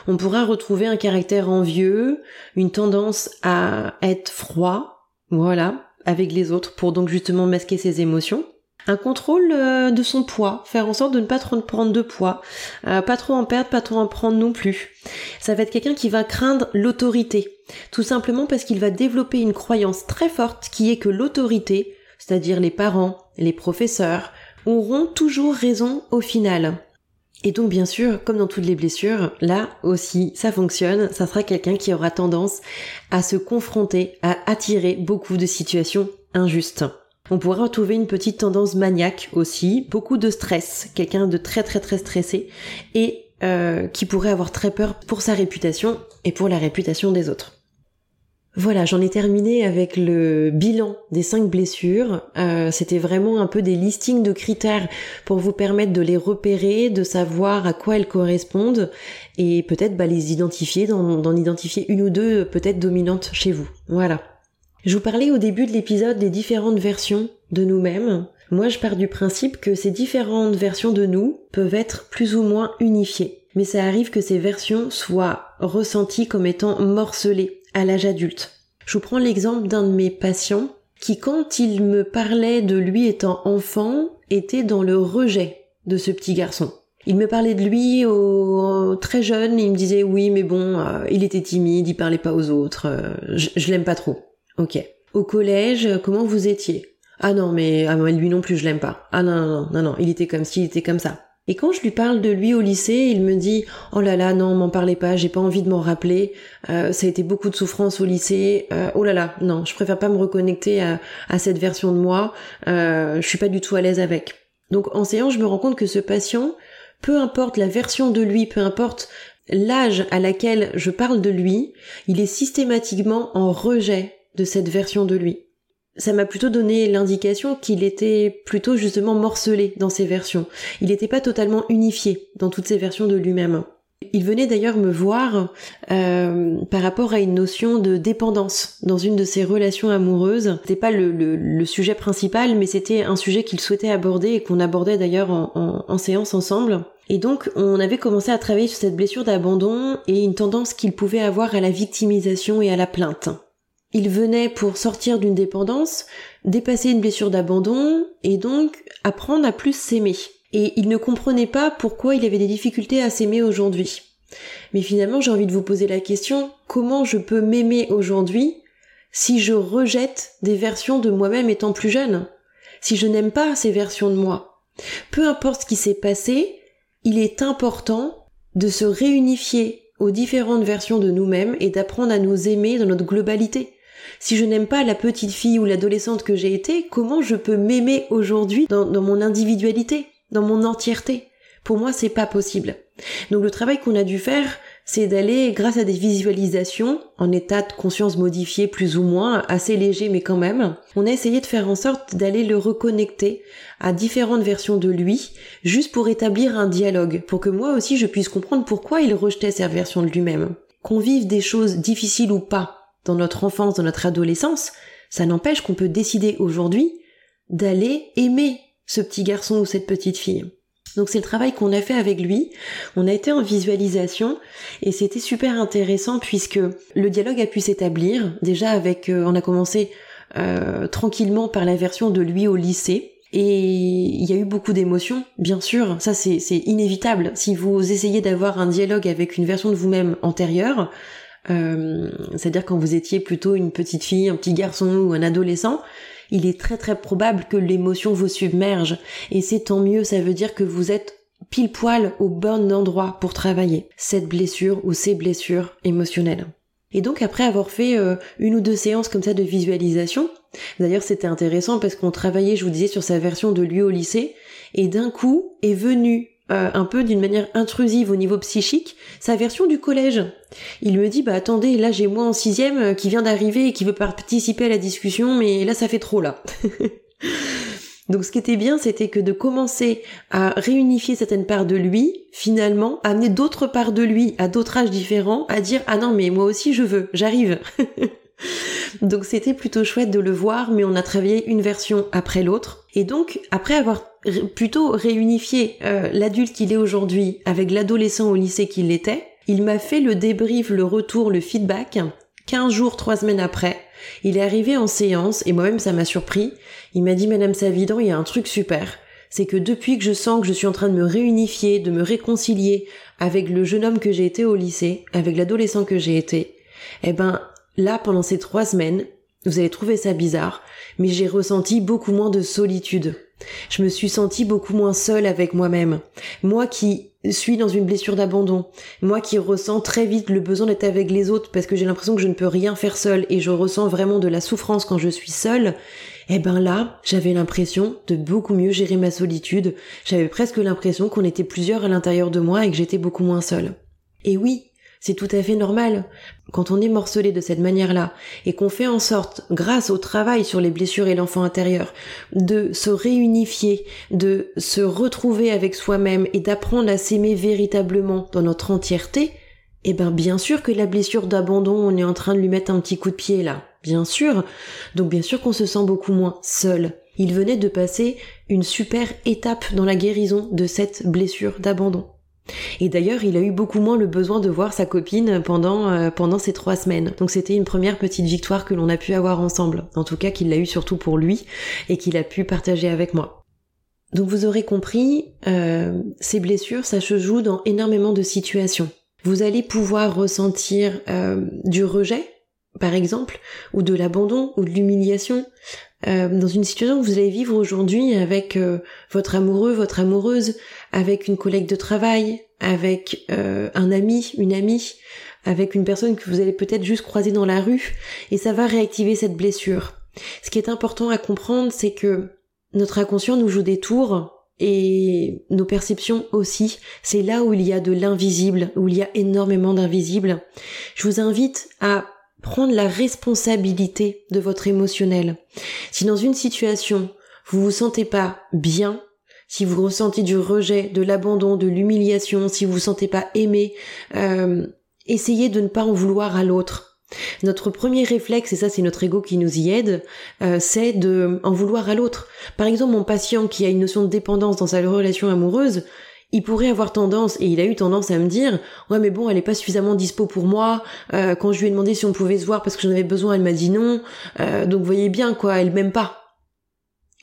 on pourra retrouver un caractère envieux, une tendance à être froid, voilà, avec les autres pour donc justement masquer ses émotions. Un contrôle euh, de son poids, faire en sorte de ne pas trop prendre de poids, euh, pas trop en perdre, pas trop en prendre non plus. Ça va être quelqu'un qui va craindre l'autorité, tout simplement parce qu'il va développer une croyance très forte qui est que l'autorité, c'est-à-dire les parents, les professeurs, auront toujours raison au final. Et donc bien sûr, comme dans toutes les blessures, là aussi, ça fonctionne, ça sera quelqu'un qui aura tendance à se confronter, à attirer beaucoup de situations injustes. On pourrait retrouver une petite tendance maniaque aussi, beaucoup de stress, quelqu'un de très très très stressé et euh, qui pourrait avoir très peur pour sa réputation et pour la réputation des autres. Voilà, j'en ai terminé avec le bilan des cinq blessures. Euh, C'était vraiment un peu des listings de critères pour vous permettre de les repérer, de savoir à quoi elles correspondent et peut-être bah, les identifier, d'en identifier une ou deux peut-être dominantes chez vous. Voilà. Je vous parlais au début de l'épisode des différentes versions de nous-mêmes. Moi, je pars du principe que ces différentes versions de nous peuvent être plus ou moins unifiées. Mais ça arrive que ces versions soient ressenties comme étant morcelées à l'âge adulte. Je vous prends l'exemple d'un de mes patients qui, quand il me parlait de lui étant enfant, était dans le rejet de ce petit garçon. Il me parlait de lui au, très jeune, il me disait oui mais bon, euh, il était timide, il parlait pas aux autres, euh, je, l'aime pas trop. Ok. Au collège, comment vous étiez? Ah non, mais ah, lui non plus, je l'aime pas. Ah non, non, non, non, non, il était comme ci, il était comme ça. Et quand je lui parle de lui au lycée, il me dit oh là là non m'en parlez pas, j'ai pas envie de m'en rappeler, euh, ça a été beaucoup de souffrance au lycée, euh, oh là là non je préfère pas me reconnecter à, cette version de moi, euh, je suis pas du tout à l'aise avec. Donc en séance je me rends compte que ce patient, peu importe la version de lui, peu importe l'âge à laquelle je parle de lui, il est systématiquement en rejet de cette version de lui. Ça m'a plutôt donné l'indication qu'il était plutôt justement morcelé dans ses versions. Il n'était pas totalement unifié dans toutes ses versions de lui-même. Il venait d'ailleurs me voir euh, par rapport à une notion de dépendance dans une de ses relations amoureuses. C'était pas le, sujet principal, mais c'était un sujet qu'il souhaitait aborder et qu'on abordait d'ailleurs en séance ensemble. Et donc on avait commencé à travailler sur cette blessure d'abandon et une tendance qu'il pouvait avoir à la victimisation et à la plainte. Il venait pour sortir d'une dépendance, dépasser une blessure d'abandon et donc apprendre à plus s'aimer. Et il ne comprenait pas pourquoi il avait des difficultés à s'aimer aujourd'hui. Mais finalement, j'ai envie de vous poser la question, comment je peux m'aimer aujourd'hui si je rejette des versions de moi-même étant plus jeune? Si je n'aime pas ces versions de moi? Peu importe ce qui s'est passé, il est important de se réunifier aux différentes versions de nous-mêmes et d'apprendre à nous aimer dans notre globalité. Si je n'aime pas la petite fille ou l'adolescente que j'ai été, comment je peux m'aimer aujourd'hui dans, mon individualité, dans mon entièreté? Pour moi, c'est pas possible. Donc le travail qu'on a dû faire, c'est d'aller, grâce à des visualisations, en état de conscience modifié plus ou moins, assez léger mais quand même, on a essayé de faire en sorte d'aller le reconnecter à différentes versions de lui, juste pour établir un dialogue, pour que moi aussi je puisse comprendre pourquoi il rejetait cette version de lui-même. Qu'on vive des choses difficiles ou pas, dans notre enfance, dans notre adolescence, ça n'empêche qu'on peut décider aujourd'hui d'aller aimer ce petit garçon ou cette petite fille. Donc c'est le travail qu'on a fait avec lui. On a été en visualisation et c'était super intéressant puisque le dialogue a pu s'établir. Déjà avec, euh, on a commencé euh, tranquillement par la version de lui au lycée. Et il y a eu beaucoup d'émotions, bien sûr, ça c'est inévitable. Si vous essayez d'avoir un dialogue avec une version de vous-même antérieure, euh, c'est-à-dire quand vous étiez plutôt une petite fille, un petit garçon ou un adolescent, il est très très probable que l'émotion vous submerge. Et c'est tant mieux, ça veut dire que vous êtes pile poil au bon endroit pour travailler cette blessure ou ces blessures émotionnelles. Et donc après avoir fait euh, une ou deux séances comme ça de visualisation, d'ailleurs c'était intéressant parce qu'on travaillait, je vous disais, sur sa version de lui au lycée, et d'un coup est venu euh, un peu d'une manière intrusive au niveau psychique sa version du collège. Il me dit bah attendez là j'ai moi en sixième euh, qui vient d'arriver et qui veut participer à la discussion mais là ça fait trop là. Donc ce qui était bien, c'était que de commencer à réunifier certaines parts de lui, finalement, amener d'autres parts de lui à d'autres âges différents, à dire ah non mais moi aussi je veux, j'arrive. donc c'était plutôt chouette de le voir, mais on a travaillé une version après l'autre. Et donc après avoir plutôt réunifié euh, l'adulte qu'il est aujourd'hui avec l'adolescent au lycée qu'il était, il m'a fait le débrief, le retour, le feedback 15 jours, 3 semaines après. Il est arrivé en séance et moi-même ça m'a surpris. Il m'a dit Madame Savidan, il y a un truc super. C'est que depuis que je sens que je suis en train de me réunifier, de me réconcilier avec le jeune homme que j'ai été au lycée, avec l'adolescent que j'ai été, eh ben, là, pendant ces trois semaines, vous allez trouver ça bizarre, mais j'ai ressenti beaucoup moins de solitude. Je me suis sentie beaucoup moins seule avec moi-même. Moi qui suis dans une blessure d'abandon, moi qui ressens très vite le besoin d'être avec les autres parce que j'ai l'impression que je ne peux rien faire seule et je ressens vraiment de la souffrance quand je suis seule, eh ben là, j'avais l'impression de beaucoup mieux gérer ma solitude, j'avais presque l'impression qu'on était plusieurs à l'intérieur de moi et que j'étais beaucoup moins seule. Et oui, c'est tout à fait normal. Quand on est morcelé de cette manière-là et qu'on fait en sorte, grâce au travail sur les blessures et l'enfant intérieur, de se réunifier, de se retrouver avec soi-même et d'apprendre à s'aimer véritablement dans notre entièreté, eh ben bien sûr que la blessure d'abandon, on est en train de lui mettre un petit coup de pied là. Bien sûr. Donc bien sûr qu'on se sent beaucoup moins seul. Il venait de passer une super étape dans la guérison de cette blessure d'abandon. Et d'ailleurs, il a eu beaucoup moins le besoin de voir sa copine pendant euh, pendant ces trois semaines. Donc c'était une première petite victoire que l'on a pu avoir ensemble. En tout cas, qu'il l'a eu surtout pour lui et qu'il a pu partager avec moi. Donc vous aurez compris, euh, ces blessures, ça se joue dans énormément de situations. Vous allez pouvoir ressentir euh, du rejet, par exemple, ou de l'abandon, ou de l'humiliation, euh, dans une situation que vous allez vivre aujourd'hui avec euh, votre amoureux, votre amoureuse, avec une collègue de travail, avec euh, un ami, une amie, avec une personne que vous allez peut-être juste croiser dans la rue, et ça va réactiver cette blessure. Ce qui est important à comprendre, c'est que notre inconscient nous joue des tours et nos perceptions aussi. C'est là où il y a de l'invisible, où il y a énormément d'invisible. Je vous invite à prendre la responsabilité de votre émotionnel. Si dans une situation, vous vous sentez pas bien, si vous ressentez du rejet, de l'abandon, de l'humiliation, si vous vous sentez pas aimé, euh, essayez de ne pas en vouloir à l'autre. Notre premier réflexe, et ça c'est notre ego qui nous y aide, euh, c'est de en vouloir à l'autre. Par exemple, mon patient qui a une notion de dépendance dans sa relation amoureuse, il pourrait avoir tendance, et il a eu tendance à me dire, ouais mais bon, elle est pas suffisamment dispo pour moi. Euh, quand je lui ai demandé si on pouvait se voir parce que j'en avais besoin, elle m'a dit non. Euh, donc voyez bien quoi, elle m'aime pas.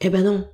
Eh ben non,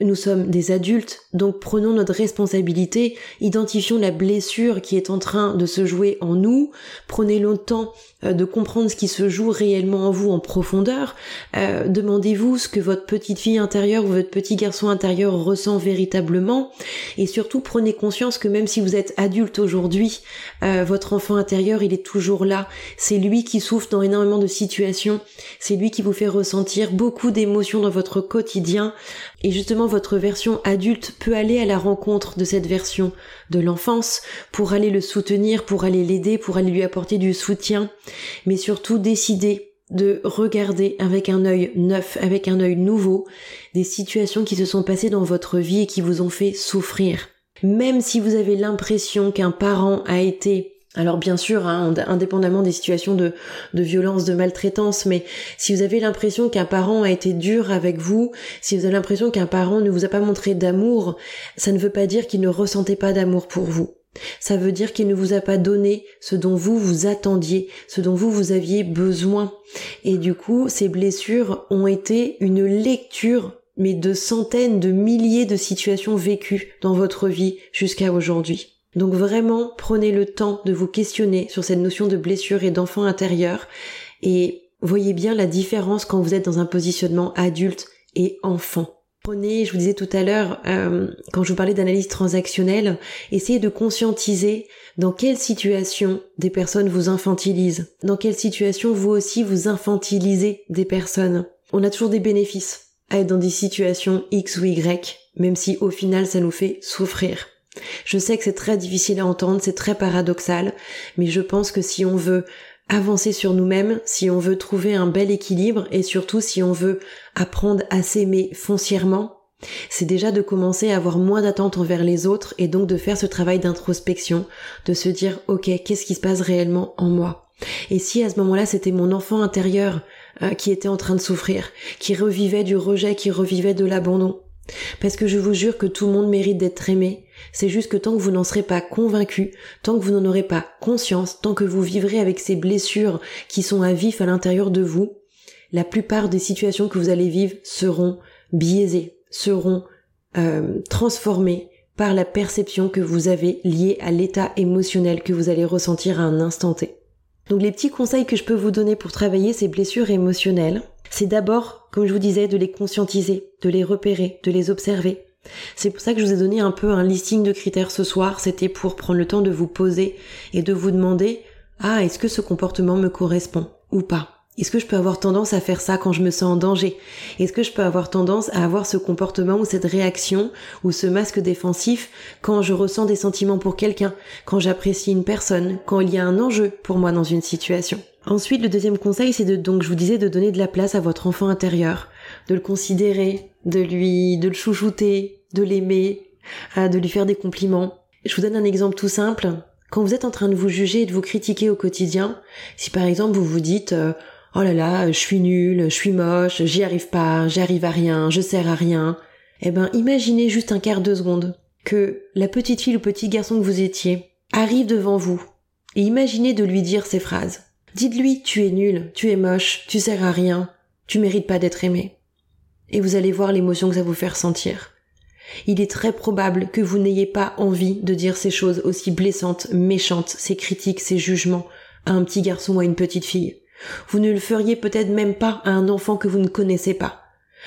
nous sommes des adultes, donc prenons notre responsabilité, identifions la blessure qui est en train de se jouer en nous, prenez le temps euh, de comprendre ce qui se joue réellement en vous en profondeur, euh, demandez-vous ce que votre petite fille intérieure ou votre petit garçon intérieur ressent véritablement, et surtout prenez conscience que même si vous êtes adulte aujourd'hui, euh, votre enfant intérieur il est toujours là, c'est lui qui souffre dans énormément de situations, c'est lui qui vous fait ressentir beaucoup d'émotions dans votre quotidien, et justement votre version adulte peut aller à la rencontre de cette version de l'enfance pour aller le soutenir, pour aller l'aider, pour aller lui apporter du soutien, mais surtout décider de regarder avec un œil neuf, avec un œil nouveau, des situations qui se sont passées dans votre vie et qui vous ont fait souffrir. Même si vous avez l'impression qu'un parent a été alors bien sûr, hein, indépendamment des situations de, de violence, de maltraitance, mais si vous avez l'impression qu'un parent a été dur avec vous, si vous avez l'impression qu'un parent ne vous a pas montré d'amour, ça ne veut pas dire qu'il ne ressentait pas d'amour pour vous. Ça veut dire qu'il ne vous a pas donné ce dont vous vous attendiez, ce dont vous vous aviez besoin. Et du coup, ces blessures ont été une lecture mais de centaines, de milliers de situations vécues dans votre vie jusqu'à aujourd'hui. Donc vraiment, prenez le temps de vous questionner sur cette notion de blessure et d'enfant intérieur et voyez bien la différence quand vous êtes dans un positionnement adulte et enfant. Prenez, je vous disais tout à l'heure, euh, quand je vous parlais d'analyse transactionnelle, essayez de conscientiser dans quelle situation des personnes vous infantilisent, dans quelle situation vous aussi vous infantilisez des personnes. On a toujours des bénéfices à être dans des situations X ou Y, même si au final ça nous fait souffrir. Je sais que c'est très difficile à entendre, c'est très paradoxal, mais je pense que si on veut avancer sur nous-mêmes, si on veut trouver un bel équilibre et surtout si on veut apprendre à s'aimer foncièrement, c'est déjà de commencer à avoir moins d'attentes envers les autres et donc de faire ce travail d'introspection, de se dire ok, qu'est-ce qui se passe réellement en moi? Et si à ce moment-là c'était mon enfant intérieur euh, qui était en train de souffrir, qui revivait du rejet, qui revivait de l'abandon, parce que je vous jure que tout le monde mérite d'être aimé. C'est juste que tant que vous n'en serez pas convaincu, tant que vous n'en aurez pas conscience, tant que vous vivrez avec ces blessures qui sont à vif à l'intérieur de vous, la plupart des situations que vous allez vivre seront biaisées, seront euh, transformées par la perception que vous avez liée à l'état émotionnel que vous allez ressentir à un instant T. Donc les petits conseils que je peux vous donner pour travailler ces blessures émotionnelles, c'est d'abord, comme je vous disais, de les conscientiser, de les repérer, de les observer. C'est pour ça que je vous ai donné un peu un listing de critères ce soir. C'était pour prendre le temps de vous poser et de vous demander, ah, est-ce que ce comportement me correspond ou pas? Est-ce que je peux avoir tendance à faire ça quand je me sens en danger? Est-ce que je peux avoir tendance à avoir ce comportement ou cette réaction ou ce masque défensif quand je ressens des sentiments pour quelqu'un, quand j'apprécie une personne, quand il y a un enjeu pour moi dans une situation? Ensuite, le deuxième conseil, c'est de, donc, je vous disais, de donner de la place à votre enfant intérieur, de le considérer, de lui, de le chouchouter, de l'aimer, euh, de lui faire des compliments. Je vous donne un exemple tout simple. Quand vous êtes en train de vous juger et de vous critiquer au quotidien, si par exemple vous vous dites, euh, oh là là, je suis nul, je suis moche, j'y arrive pas, j'arrive à rien, je sers à rien. Eh ben, imaginez juste un quart de seconde que la petite fille ou petit garçon que vous étiez arrive devant vous et imaginez de lui dire ces phrases. Dites-lui, tu es nul, tu es moche, tu sers à rien, tu mérites pas d'être aimé. Et vous allez voir l'émotion que ça vous fait ressentir. Il est très probable que vous n'ayez pas envie de dire ces choses aussi blessantes, méchantes, ces critiques, ces jugements à un petit garçon ou à une petite fille. Vous ne le feriez peut-être même pas à un enfant que vous ne connaissez pas.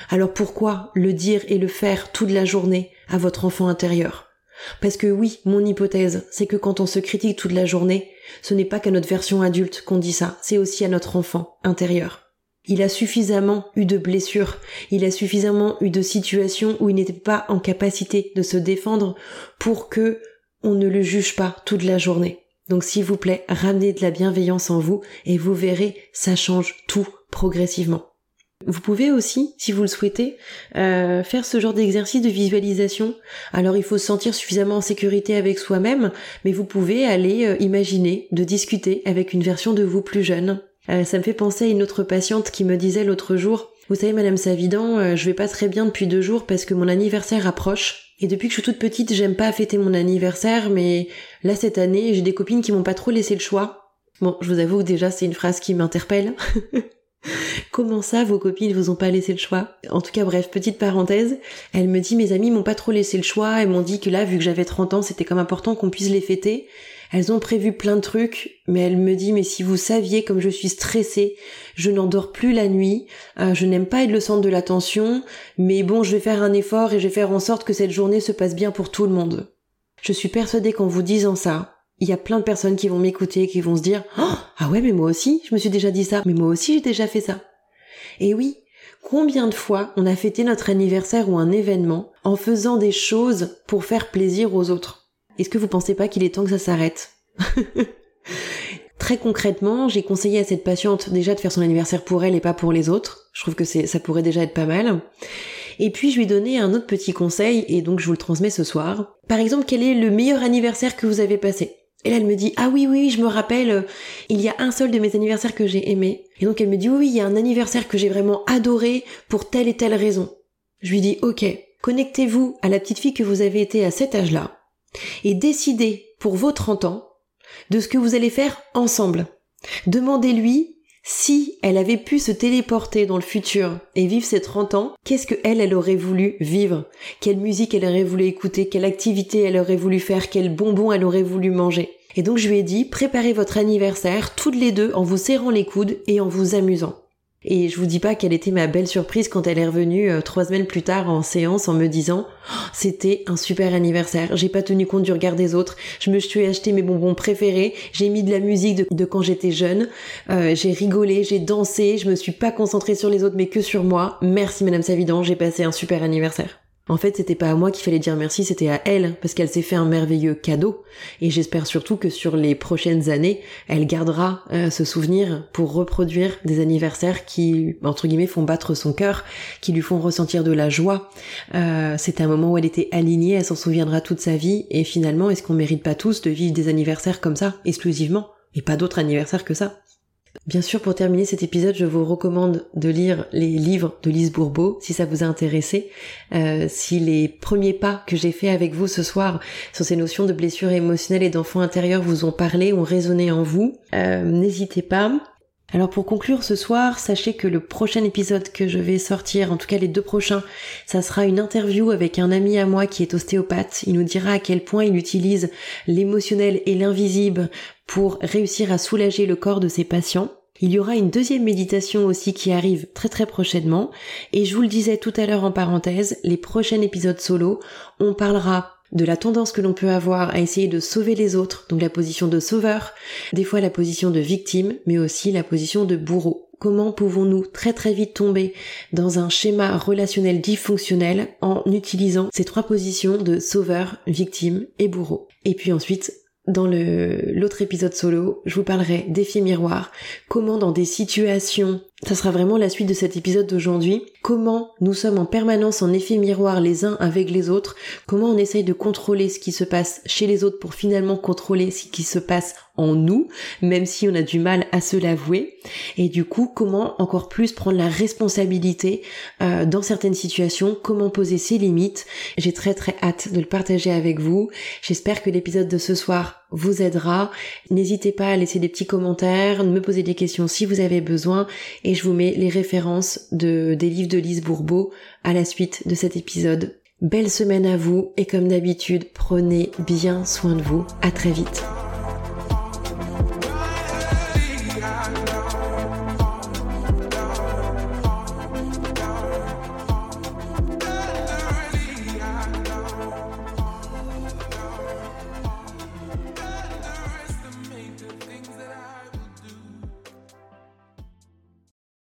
Alors pourquoi le dire et le faire toute la journée à votre enfant intérieur? Parce que oui, mon hypothèse, c'est que quand on se critique toute la journée, ce n'est pas qu'à notre version adulte qu'on dit ça, c'est aussi à notre enfant intérieur. Il a suffisamment eu de blessures, il a suffisamment eu de situations où il n'était pas en capacité de se défendre pour que on ne le juge pas toute la journée. Donc s'il vous plaît, ramenez de la bienveillance en vous et vous verrez, ça change tout progressivement. Vous pouvez aussi, si vous le souhaitez, euh, faire ce genre d'exercice de visualisation. Alors il faut se sentir suffisamment en sécurité avec soi-même, mais vous pouvez aller euh, imaginer de discuter avec une version de vous plus jeune. Euh, ça me fait penser à une autre patiente qui me disait l'autre jour, vous savez Madame Savidan, je vais pas très bien depuis deux jours parce que mon anniversaire approche et depuis que je suis toute petite, j'aime pas fêter mon anniversaire, mais là cette année, j'ai des copines qui m'ont pas trop laissé le choix. Bon, je vous avoue que déjà c'est une phrase qui m'interpelle. Comment ça, vos copines vous ont pas laissé le choix? En tout cas, bref, petite parenthèse, elle me dit mes amis m'ont pas trop laissé le choix, elles m'ont dit que là, vu que j'avais 30 ans, c'était comme important qu'on puisse les fêter. Elles ont prévu plein de trucs, mais elle me dit mais si vous saviez comme je suis stressée, je n'endors plus la nuit, euh, je n'aime pas être le centre de l'attention, mais bon je vais faire un effort et je vais faire en sorte que cette journée se passe bien pour tout le monde. Je suis persuadée qu'en vous disant ça, il y a plein de personnes qui vont m'écouter, qui vont se dire oh, ah ouais mais moi aussi je me suis déjà dit ça, mais moi aussi j'ai déjà fait ça. Et oui, combien de fois on a fêté notre anniversaire ou un événement en faisant des choses pour faire plaisir aux autres? Est-ce que vous pensez pas qu'il est temps que ça s'arrête? Très concrètement, j'ai conseillé à cette patiente déjà de faire son anniversaire pour elle et pas pour les autres. Je trouve que ça pourrait déjà être pas mal. Et puis je lui ai donné un autre petit conseil et donc je vous le transmets ce soir. Par exemple, quel est le meilleur anniversaire que vous avez passé? Et là, elle me dit, ah oui, oui, je me rappelle, il y a un seul de mes anniversaires que j'ai aimé. Et donc, elle me dit, oui, oui, il y a un anniversaire que j'ai vraiment adoré pour telle et telle raison. Je lui dis, ok, connectez-vous à la petite fille que vous avez été à cet âge-là et décidez pour vos 30 ans de ce que vous allez faire ensemble. Demandez-lui si elle avait pu se téléporter dans le futur et vivre ses 30 ans, qu'est-ce que elle, elle aurait voulu vivre? Quelle musique elle aurait voulu écouter? Quelle activité elle aurait voulu faire? Quel bonbon elle aurait voulu manger? Et donc je lui ai dit, préparez votre anniversaire toutes les deux en vous serrant les coudes et en vous amusant. Et je vous dis pas quelle était ma belle surprise quand elle est revenue euh, trois semaines plus tard en séance en me disant oh, c'était un super anniversaire. J'ai pas tenu compte du regard des autres. Je me suis acheté mes bonbons préférés. J'ai mis de la musique de, quand j'étais jeune. Euh, j'ai rigolé, j'ai dansé. Je me suis pas concentrée sur les autres mais que sur moi. Merci Madame Savidan. J'ai passé un super anniversaire. En fait, c'était pas à moi qu'il fallait dire merci, c'était à elle, parce qu'elle s'est fait un merveilleux cadeau. Et j'espère surtout que sur les prochaines années, elle gardera euh, ce souvenir pour reproduire des anniversaires qui, entre guillemets, font battre son cœur, qui lui font ressentir de la joie. Euh, c'était un moment où elle était alignée, elle s'en souviendra toute sa vie. Et finalement, est-ce qu'on mérite pas tous de vivre des anniversaires comme ça, exclusivement, et pas d'autres anniversaires que ça Bien sûr, pour terminer cet épisode, je vous recommande de lire les livres de Lise Bourbeau, si ça vous a intéressé. Euh, si les premiers pas que j'ai fait avec vous ce soir sur ces notions de blessures émotionnelles et d'enfants intérieurs vous ont parlé, ont résonné en vous, euh, n'hésitez pas. Alors pour conclure ce soir, sachez que le prochain épisode que je vais sortir, en tout cas les deux prochains, ça sera une interview avec un ami à moi qui est ostéopathe. Il nous dira à quel point il utilise l'émotionnel et l'invisible pour réussir à soulager le corps de ses patients. Il y aura une deuxième méditation aussi qui arrive très très prochainement. Et je vous le disais tout à l'heure en parenthèse, les prochains épisodes solo, on parlera de la tendance que l'on peut avoir à essayer de sauver les autres, donc la position de sauveur, des fois la position de victime, mais aussi la position de bourreau. Comment pouvons-nous très très vite tomber dans un schéma relationnel dysfonctionnel en utilisant ces trois positions de sauveur, victime et bourreau? Et puis ensuite, dans l'autre épisode solo, je vous parlerai d'effet miroir, comment dans des situations ça sera vraiment la suite de cet épisode d'aujourd'hui. Comment nous sommes en permanence en effet miroir les uns avec les autres. Comment on essaye de contrôler ce qui se passe chez les autres pour finalement contrôler ce qui se passe en nous, même si on a du mal à se l'avouer. Et du coup, comment encore plus prendre la responsabilité euh, dans certaines situations, comment poser ses limites. J'ai très très hâte de le partager avec vous. J'espère que l'épisode de ce soir vous aidera. N'hésitez pas à laisser des petits commentaires, me poser des questions si vous avez besoin et je vous mets les références de, des livres de Lise Bourbeau à la suite de cet épisode. Belle semaine à vous et comme d'habitude, prenez bien soin de vous. À très vite.